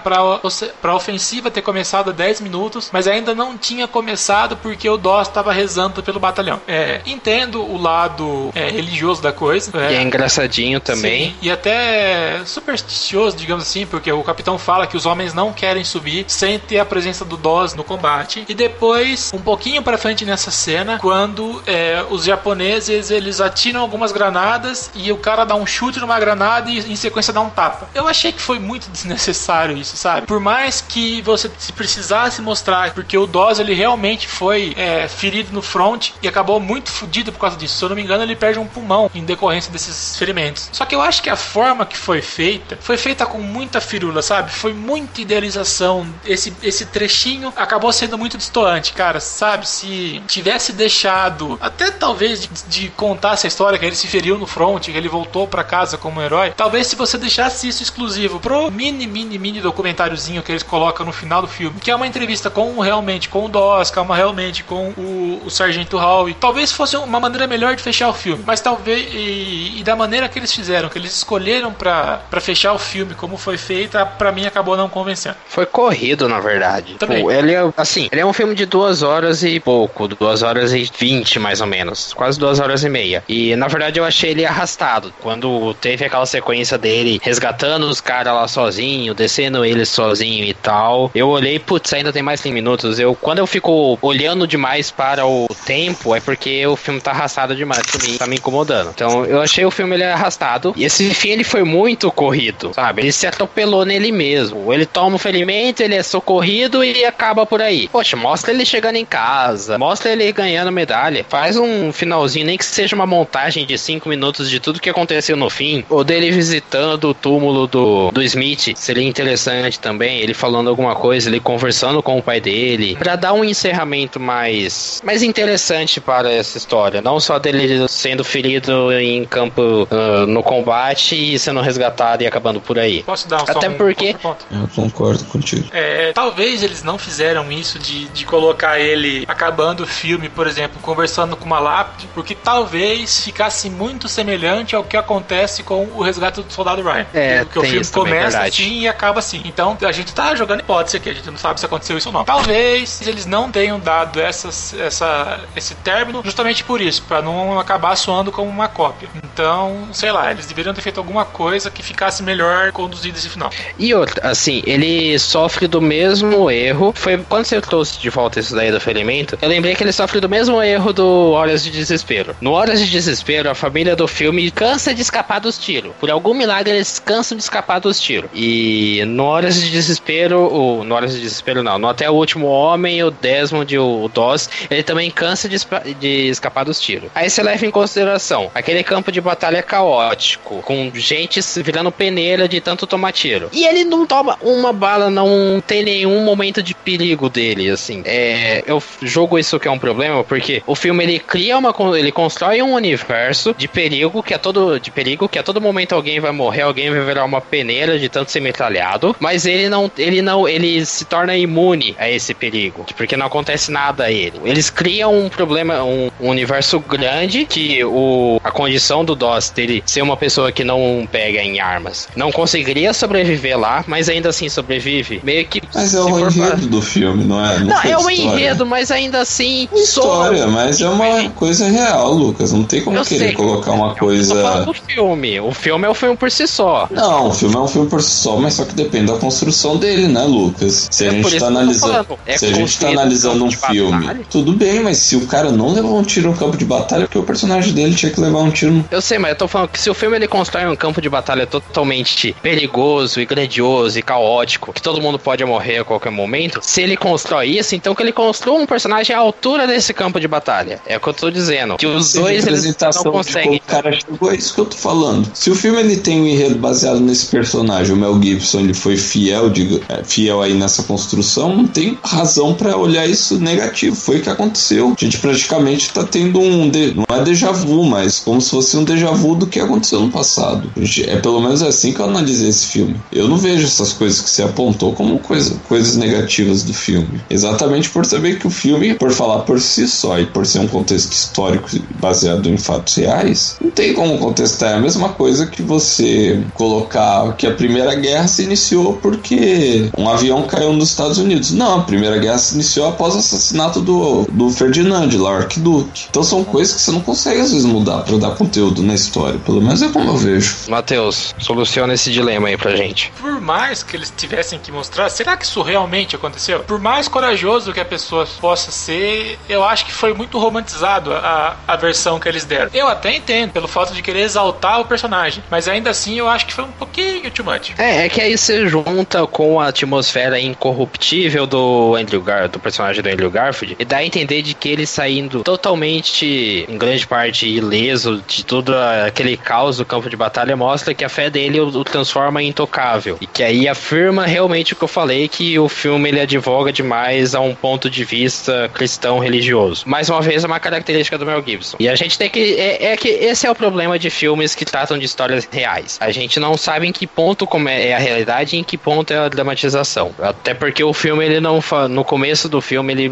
para ofensiva ter começado há 10 minutos, mas ainda não tinha começado porque o Doss estava rezando pelo batalhão. É, entendo o lado é, religioso da coisa. É, e é engraçadinho também. Sim, e até supersticioso, digamos assim, porque o capitão fala que os homens não querem subir sem ter a presença do Doss no combate. E depois, um pouquinho para frente nessa cena, quando é, os japoneses eles atiram algumas granadas e o cara dá um chute numa granada e em sequência dá um tapa. Eu achei que foi muito desnecessário isso, sabe? Por mais que você se precisasse mostrar, porque o Doss ele realmente foi é, ferido no front e acabou muito fodido por causa disso. Se eu não me engano, ele perde um pulmão em decorrência desses ferimentos. Só que eu acho que a forma que foi feita foi feita com muita firula, sabe? Foi muita idealização. Esse, esse trechinho acabou sendo muito distoante, cara, sabe? Se tivesse deixado, até talvez de, de contar essa história que ele se feriu no front, que ele voltou para casa como herói, talvez se você deixasse isso exclusivo pro mini, mini, mini documentáriozinho que eles colocam no final do filme, que é uma entrevista com realmente com o Doss, que é uma realmente com o o, Sargento Hall. E talvez fosse uma maneira melhor de fechar o filme. Mas talvez. E, e da maneira que eles fizeram, que eles escolheram para fechar o filme, como foi feita, para mim acabou não convencendo. Foi corrido, na verdade. Também. Pô, ele é, assim, ele é um filme de duas horas e pouco, duas horas e vinte, mais ou menos. Quase duas horas e meia. E na verdade eu achei ele arrastado. Quando teve aquela sequência dele resgatando os caras lá sozinho, descendo eles sozinho e tal, eu olhei, putz, ainda tem mais 100 minutos. Eu, quando eu fico olhando demais para o tempo, é porque o filme tá arrastado demais pra mim, tá me incomodando. Então eu achei o filme ele arrastado. E esse fim ele foi muito corrido, sabe? Ele se atropelou nele mesmo. Ele toma um ferimento, ele é socorrido e acaba por aí. Poxa, mostra ele chegando em casa, mostra ele ganhando medalha. Faz um finalzinho, nem que seja uma montagem de 5 minutos de tudo que aconteceu no fim. Ou dele visitando o túmulo do, do Smith. Seria interessante também. Ele falando alguma coisa, ele conversando com o pai dele. Pra dar um encerramento mais, mais interessante para essa história. Não só dele sendo ferido em campo uh, no combate e sendo resgatado e acabando por aí. Posso dar um Até só um porque-? Eu concordo contigo. É, talvez eles não fizeram isso de, de colocar ele acabando o filme, por exemplo, conversando com uma lápide, porque talvez ficasse muito semelhante ao que acontece com o resgate do soldado Ryan. É, que o filme começa assim e acaba assim. Então a gente tá jogando hipótese aqui, a gente não sabe se aconteceu isso ou não. Talvez eles não tenham dado essas, essa, esse término justamente por isso, para não acabar soando como uma cópia. Então, sei lá, eles deveriam ter feito alguma coisa que ficasse melhor conduzido esse final. E outra, assim, ele sofre do mesmo erro. Foi quando você trouxe de volta isso daí do ferimento, eu lembrei que ele sofre do mesmo erro do Horas de Desespero. No Horas de Desespero, a família do filme cansa de escapar dos tiros. Por algum milagre, eles cansam de escapar dos tiros. E no Horas de Desespero, o, no Horas de Desespero não, no Até o Último Homem, o Desmond e o, Doss, ele também cansa de, de escapar dos tiros. Aí você leva em consideração aquele campo de batalha caótico, com gente virando peneira de tanto tomar tiro. E ele não toma uma bala, não tem nenhum momento de perigo dele, assim. É, eu jogo isso que é um problema, porque o filme ele cria uma. ele constrói um universo de perigo que a todo. de perigo que a todo momento alguém vai morrer, alguém vai virar uma peneira de tanto ser metralhado. Mas ele não. Ele não. Ele se torna imune a esse perigo. Porque não acontece nada a ele. Eles criam um problema, um, um universo grande que o, a condição do DOS dele ser uma pessoa que não pega em armas não conseguiria sobreviver lá, mas ainda assim sobrevive. Meio que. Mas é o pra- enredo do filme, não é? Não, foi é a um enredo, mas ainda assim. É história, soa- mas é uma coisa real, Lucas. Não tem como Eu querer sei. colocar uma Eu coisa. do filme. O filme é o filme por si só. Não, o filme é um filme por si só, mas só que depende da construção dele, né, Lucas? Se a É por gente tá eu analisando. É se a gente tá analisando um filme, batalha. tudo bem, mas se o cara não levou um tiro no campo de batalha, porque o personagem dele tinha que levar um tiro no. Eu sei, mas eu tô falando que se o filme ele constrói um campo de batalha totalmente perigoso e grandioso e caótico, que todo mundo pode morrer a qualquer momento, se ele constrói isso, então que ele construa um personagem à altura desse campo de batalha. É o que eu tô dizendo. Que os dois eles não conseguem. o cara chegou, é isso que eu tô falando. Se o filme ele tem um enredo baseado nesse personagem, o Mel Gibson ele foi fiel, diga, é, fiel aí nessa construção, não tem razão pra olhar isso negativo. Foi o que aconteceu. A gente praticamente tá tendo um, de- não é déjà vu, mas como se fosse um déjà vu do que aconteceu no passado. É pelo menos assim que eu analisei esse filme. Eu não vejo essas coisas que você apontou como coisa, coisas negativas do filme. Exatamente por saber que o filme, por falar por si só e por ser um contexto histórico baseado em fatos reais, não tem como contestar. É a mesma coisa que você colocar que a Primeira Guerra se iniciou porque um avião caiu nos Estados Unidos. Não, a Primeira Guerra se iniciou após o assassinato do, do Ferdinand, lá, arquiduque. Então são coisas que você não consegue às vezes mudar pra dar conteúdo na história. Pelo menos é como eu vejo. Matheus, soluciona esse dilema aí pra gente. Por mais que eles tivessem que mostrar, será que isso realmente aconteceu? Por mais corajoso que a pessoa possa ser, eu acho que foi muito romantizado a, a versão que eles deram. Eu até entendo, pelo fato de querer exaltar o personagem, mas ainda assim eu acho que foi um pouquinho too much. É, é que aí você junta com a atmosfera incorruptível do Andrew Gar do personagem do Andrew Garfield e dá a entender de que ele saindo totalmente, em grande parte, ileso de todo aquele caos do campo de batalha mostra que a fé dele o, o transforma em intocável e que aí afirma realmente o que eu falei que o filme ele advoga demais a um ponto de vista cristão religioso. Mais uma vez é uma característica do Mel Gibson. E a gente tem que é, é que esse é o problema de filmes que tratam de histórias reais. A gente não sabe em que ponto é a realidade e em que ponto é a dramatização. Até porque o filme ele não no começo do filme ele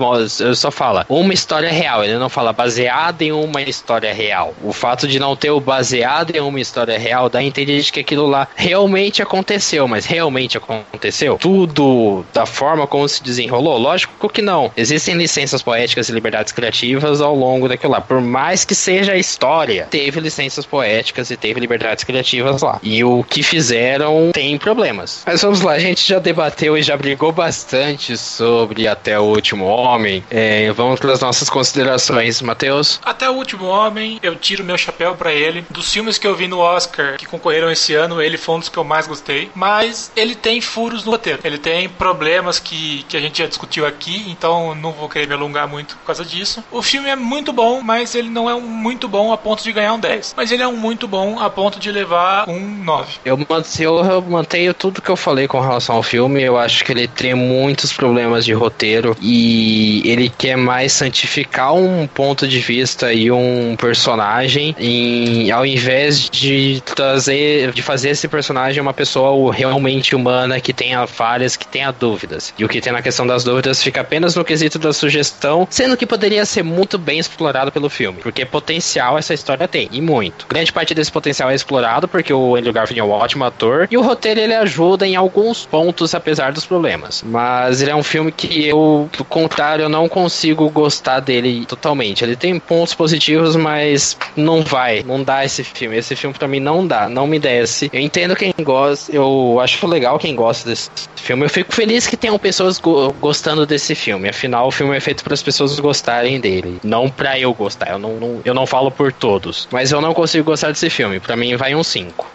só fala fala uma história real, ele não fala baseada em uma história real. O fato de não ter o baseado em uma história real dá a entender de que aquilo lá realmente aconteceu, mas realmente aconteceu? Tudo da forma como se desenrolou? Lógico que não. Existem licenças poéticas e liberdades criativas ao longo daquilo lá. Por mais que seja a história, teve licenças poéticas e teve liberdades criativas lá. E o que fizeram tem problemas. Mas vamos lá, a gente já debateu e já brigou bastante sobre Até o Último Homem. É, vamos para as nossas considerações, Matheus. Até o Último Homem, eu tiro meu chapéu para ele. Dos filmes que eu vi no Oscar que concorreram esse ano, ele foi um dos que eu mais gostei. Mas ele tem furos no roteiro. Ele tem problemas que, que a gente já discutiu aqui, então não vou querer me alongar muito por causa disso. O filme é muito bom, mas ele não é um muito bom a ponto de ganhar um 10. Mas ele é um muito bom a ponto de levar um 9. Eu, eu mantenho tudo que eu falei com relação ao filme. Eu acho que ele tem muitos problemas de roteiro e ele quer mais santificar um ponto de vista e um personagem em, ao invés de trazer, de fazer esse personagem uma pessoa realmente humana que tenha falhas, que tenha dúvidas. E o que tem na questão das dúvidas fica apenas no quesito da sugestão, sendo que poderia ser muito bem explorado pelo filme, porque potencial essa história tem, e muito. Grande parte desse potencial é explorado porque o Andrew Garfield é um ótimo ator e o roteiro ele ajuda em alguns pontos apesar dos problemas. Mas ele é um filme que eu, do contrário, eu não consigo gostar dele totalmente. Ele tem pontos positivos, mas não vai, não dá esse filme. Esse filme para mim não dá, não me desce. Eu entendo quem gosta, eu acho legal quem gosta desse filme. Eu fico feliz que tenham pessoas go gostando desse filme. Afinal, o filme é feito para as pessoas gostarem dele, não para eu gostar. Eu não, não, eu não falo por todos, mas eu não consigo gostar desse filme. Para mim vai um 5.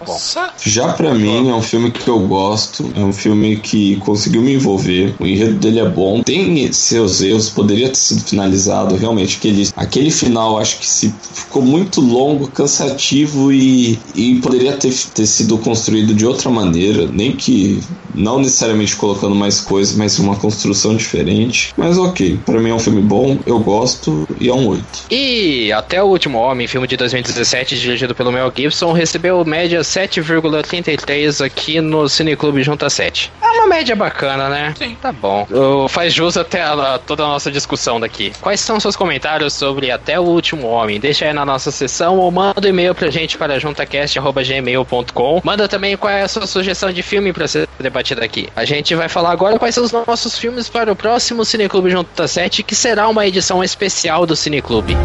Já para mim é um filme que eu gosto, é um filme que conseguiu me envolver. O enredo dele é bom, tem seus erros, poderia ter sido finalizado realmente aquele aquele final acho que se ficou muito longo, cansativo e, e poderia ter, ter sido construído de outra maneira, nem que não necessariamente colocando mais coisas, mas uma construção diferente. Mas ok, para mim é um filme bom, eu gosto e é um 8. E até o último Homem, filme de 2017, dirigido pelo Mel Gibson, recebeu média 7,33 aqui no Cineclube Junta 7. É uma média bacana, né? Sim. Tá bom. Eu, faz jus até a, toda a nossa discussão daqui. Quais são seus comentários sobre Até o Último Homem? Deixa aí na nossa sessão ou manda um e-mail pra gente para juntacast.gmail.com. Manda também qual é a sua sugestão de filme pra ser debatido aqui. A gente vai falar agora quais são os nossos filmes para o próximo Cineclube Junta 7, que será uma edição especial do Cineclube.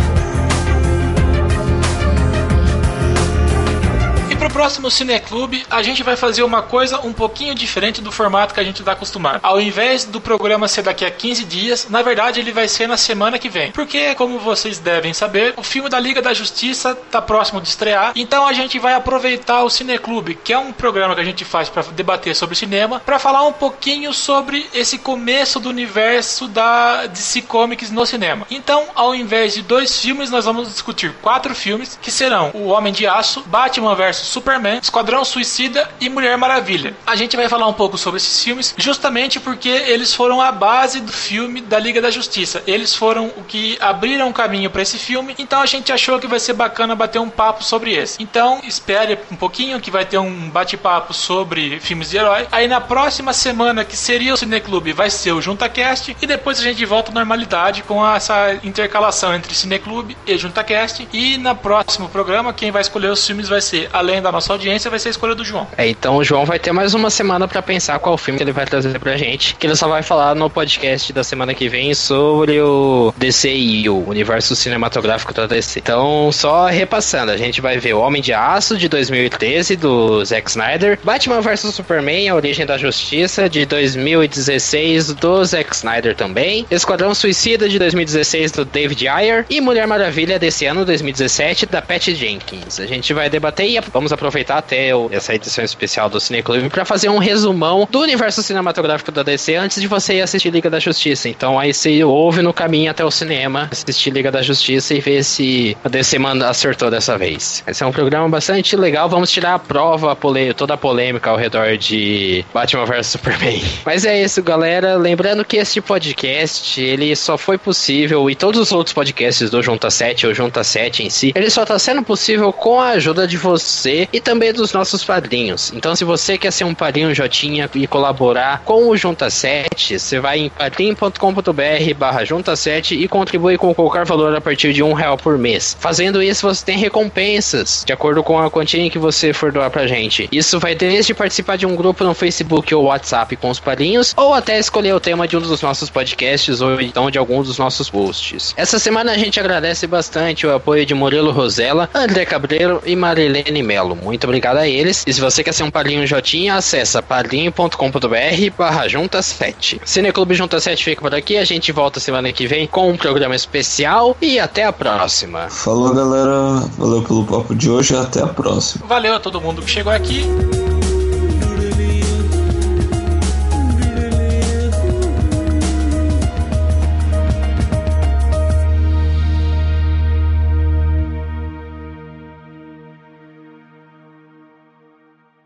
Próximo Cineclube, a gente vai fazer uma coisa um pouquinho diferente do formato que a gente está acostumado. Ao invés do programa ser daqui a 15 dias, na verdade ele vai ser na semana que vem. Porque, como vocês devem saber, o filme da Liga da Justiça está próximo de estrear. Então a gente vai aproveitar o Cineclube, que é um programa que a gente faz para debater sobre cinema, para falar um pouquinho sobre esse começo do universo da DC Comics no cinema. Então, ao invés de dois filmes, nós vamos discutir quatro filmes que serão O Homem de Aço, Batman vs Superman, Esquadrão Suicida e Mulher Maravilha. A gente vai falar um pouco sobre esses filmes, justamente porque eles foram a base do filme da Liga da Justiça. Eles foram o que abriram o caminho para esse filme, então a gente achou que vai ser bacana bater um papo sobre esse. Então, espere um pouquinho que vai ter um bate-papo sobre filmes de herói. Aí na próxima semana, que seria o Cineclube, vai ser o JuntaCast e depois a gente volta à normalidade com essa intercalação entre Cineclube e JuntaCast. E no próximo programa, quem vai escolher os filmes vai ser, além da nossa nossa audiência vai ser a escolha do João. É, então o João vai ter mais uma semana para pensar qual filme que ele vai trazer pra gente, que ele só vai falar no podcast da semana que vem sobre o DCU, o universo cinematográfico da DC. Então, só repassando, a gente vai ver o Homem de Aço de 2013 do Zack Snyder, Batman vs Superman, A Origem da Justiça de 2016 do Zack Snyder também, Esquadrão Suicida de 2016 do David Ayer e Mulher Maravilha desse ano 2017 da Patty Jenkins. A gente vai debater e vamos aproveitar até essa edição especial do Cineclube para fazer um resumão do universo cinematográfico da DC antes de você ir assistir Liga da Justiça. Então aí você ouve no caminho até o cinema, assistir Liga da Justiça e ver se a DC acertou dessa vez. Esse é um programa bastante legal. Vamos tirar a prova, a toda a polêmica ao redor de Batman vs Superman. Mas é isso, galera. Lembrando que este podcast ele só foi possível e todos os outros podcasts do Junta 7 ou Junta 7 em si, ele só está sendo possível com a ajuda de você e também dos nossos padrinhos. Então, se você quer ser um padrinho Jotinha e colaborar com o Junta 7, você vai em padrim.com.br barra Junta 7 e contribui com qualquer valor a partir de um real por mês. Fazendo isso, você tem recompensas, de acordo com a quantia que você for doar pra gente. Isso vai desde participar de um grupo no Facebook ou WhatsApp com os padrinhos, ou até escolher o tema de um dos nossos podcasts ou então de algum dos nossos posts. Essa semana a gente agradece bastante o apoio de Murilo Rosella, André Cabreiro e Marilene Melo. Muito obrigado a eles. E se você quer ser um padrinho Jotinha, acessa padrinho.com.br barra Junta 7. Cineclube Junta 7 fica por aqui. A gente volta semana que vem com um programa especial e até a próxima. Falou, galera. Valeu pelo papo de hoje e até a próxima. Valeu a todo mundo que chegou aqui.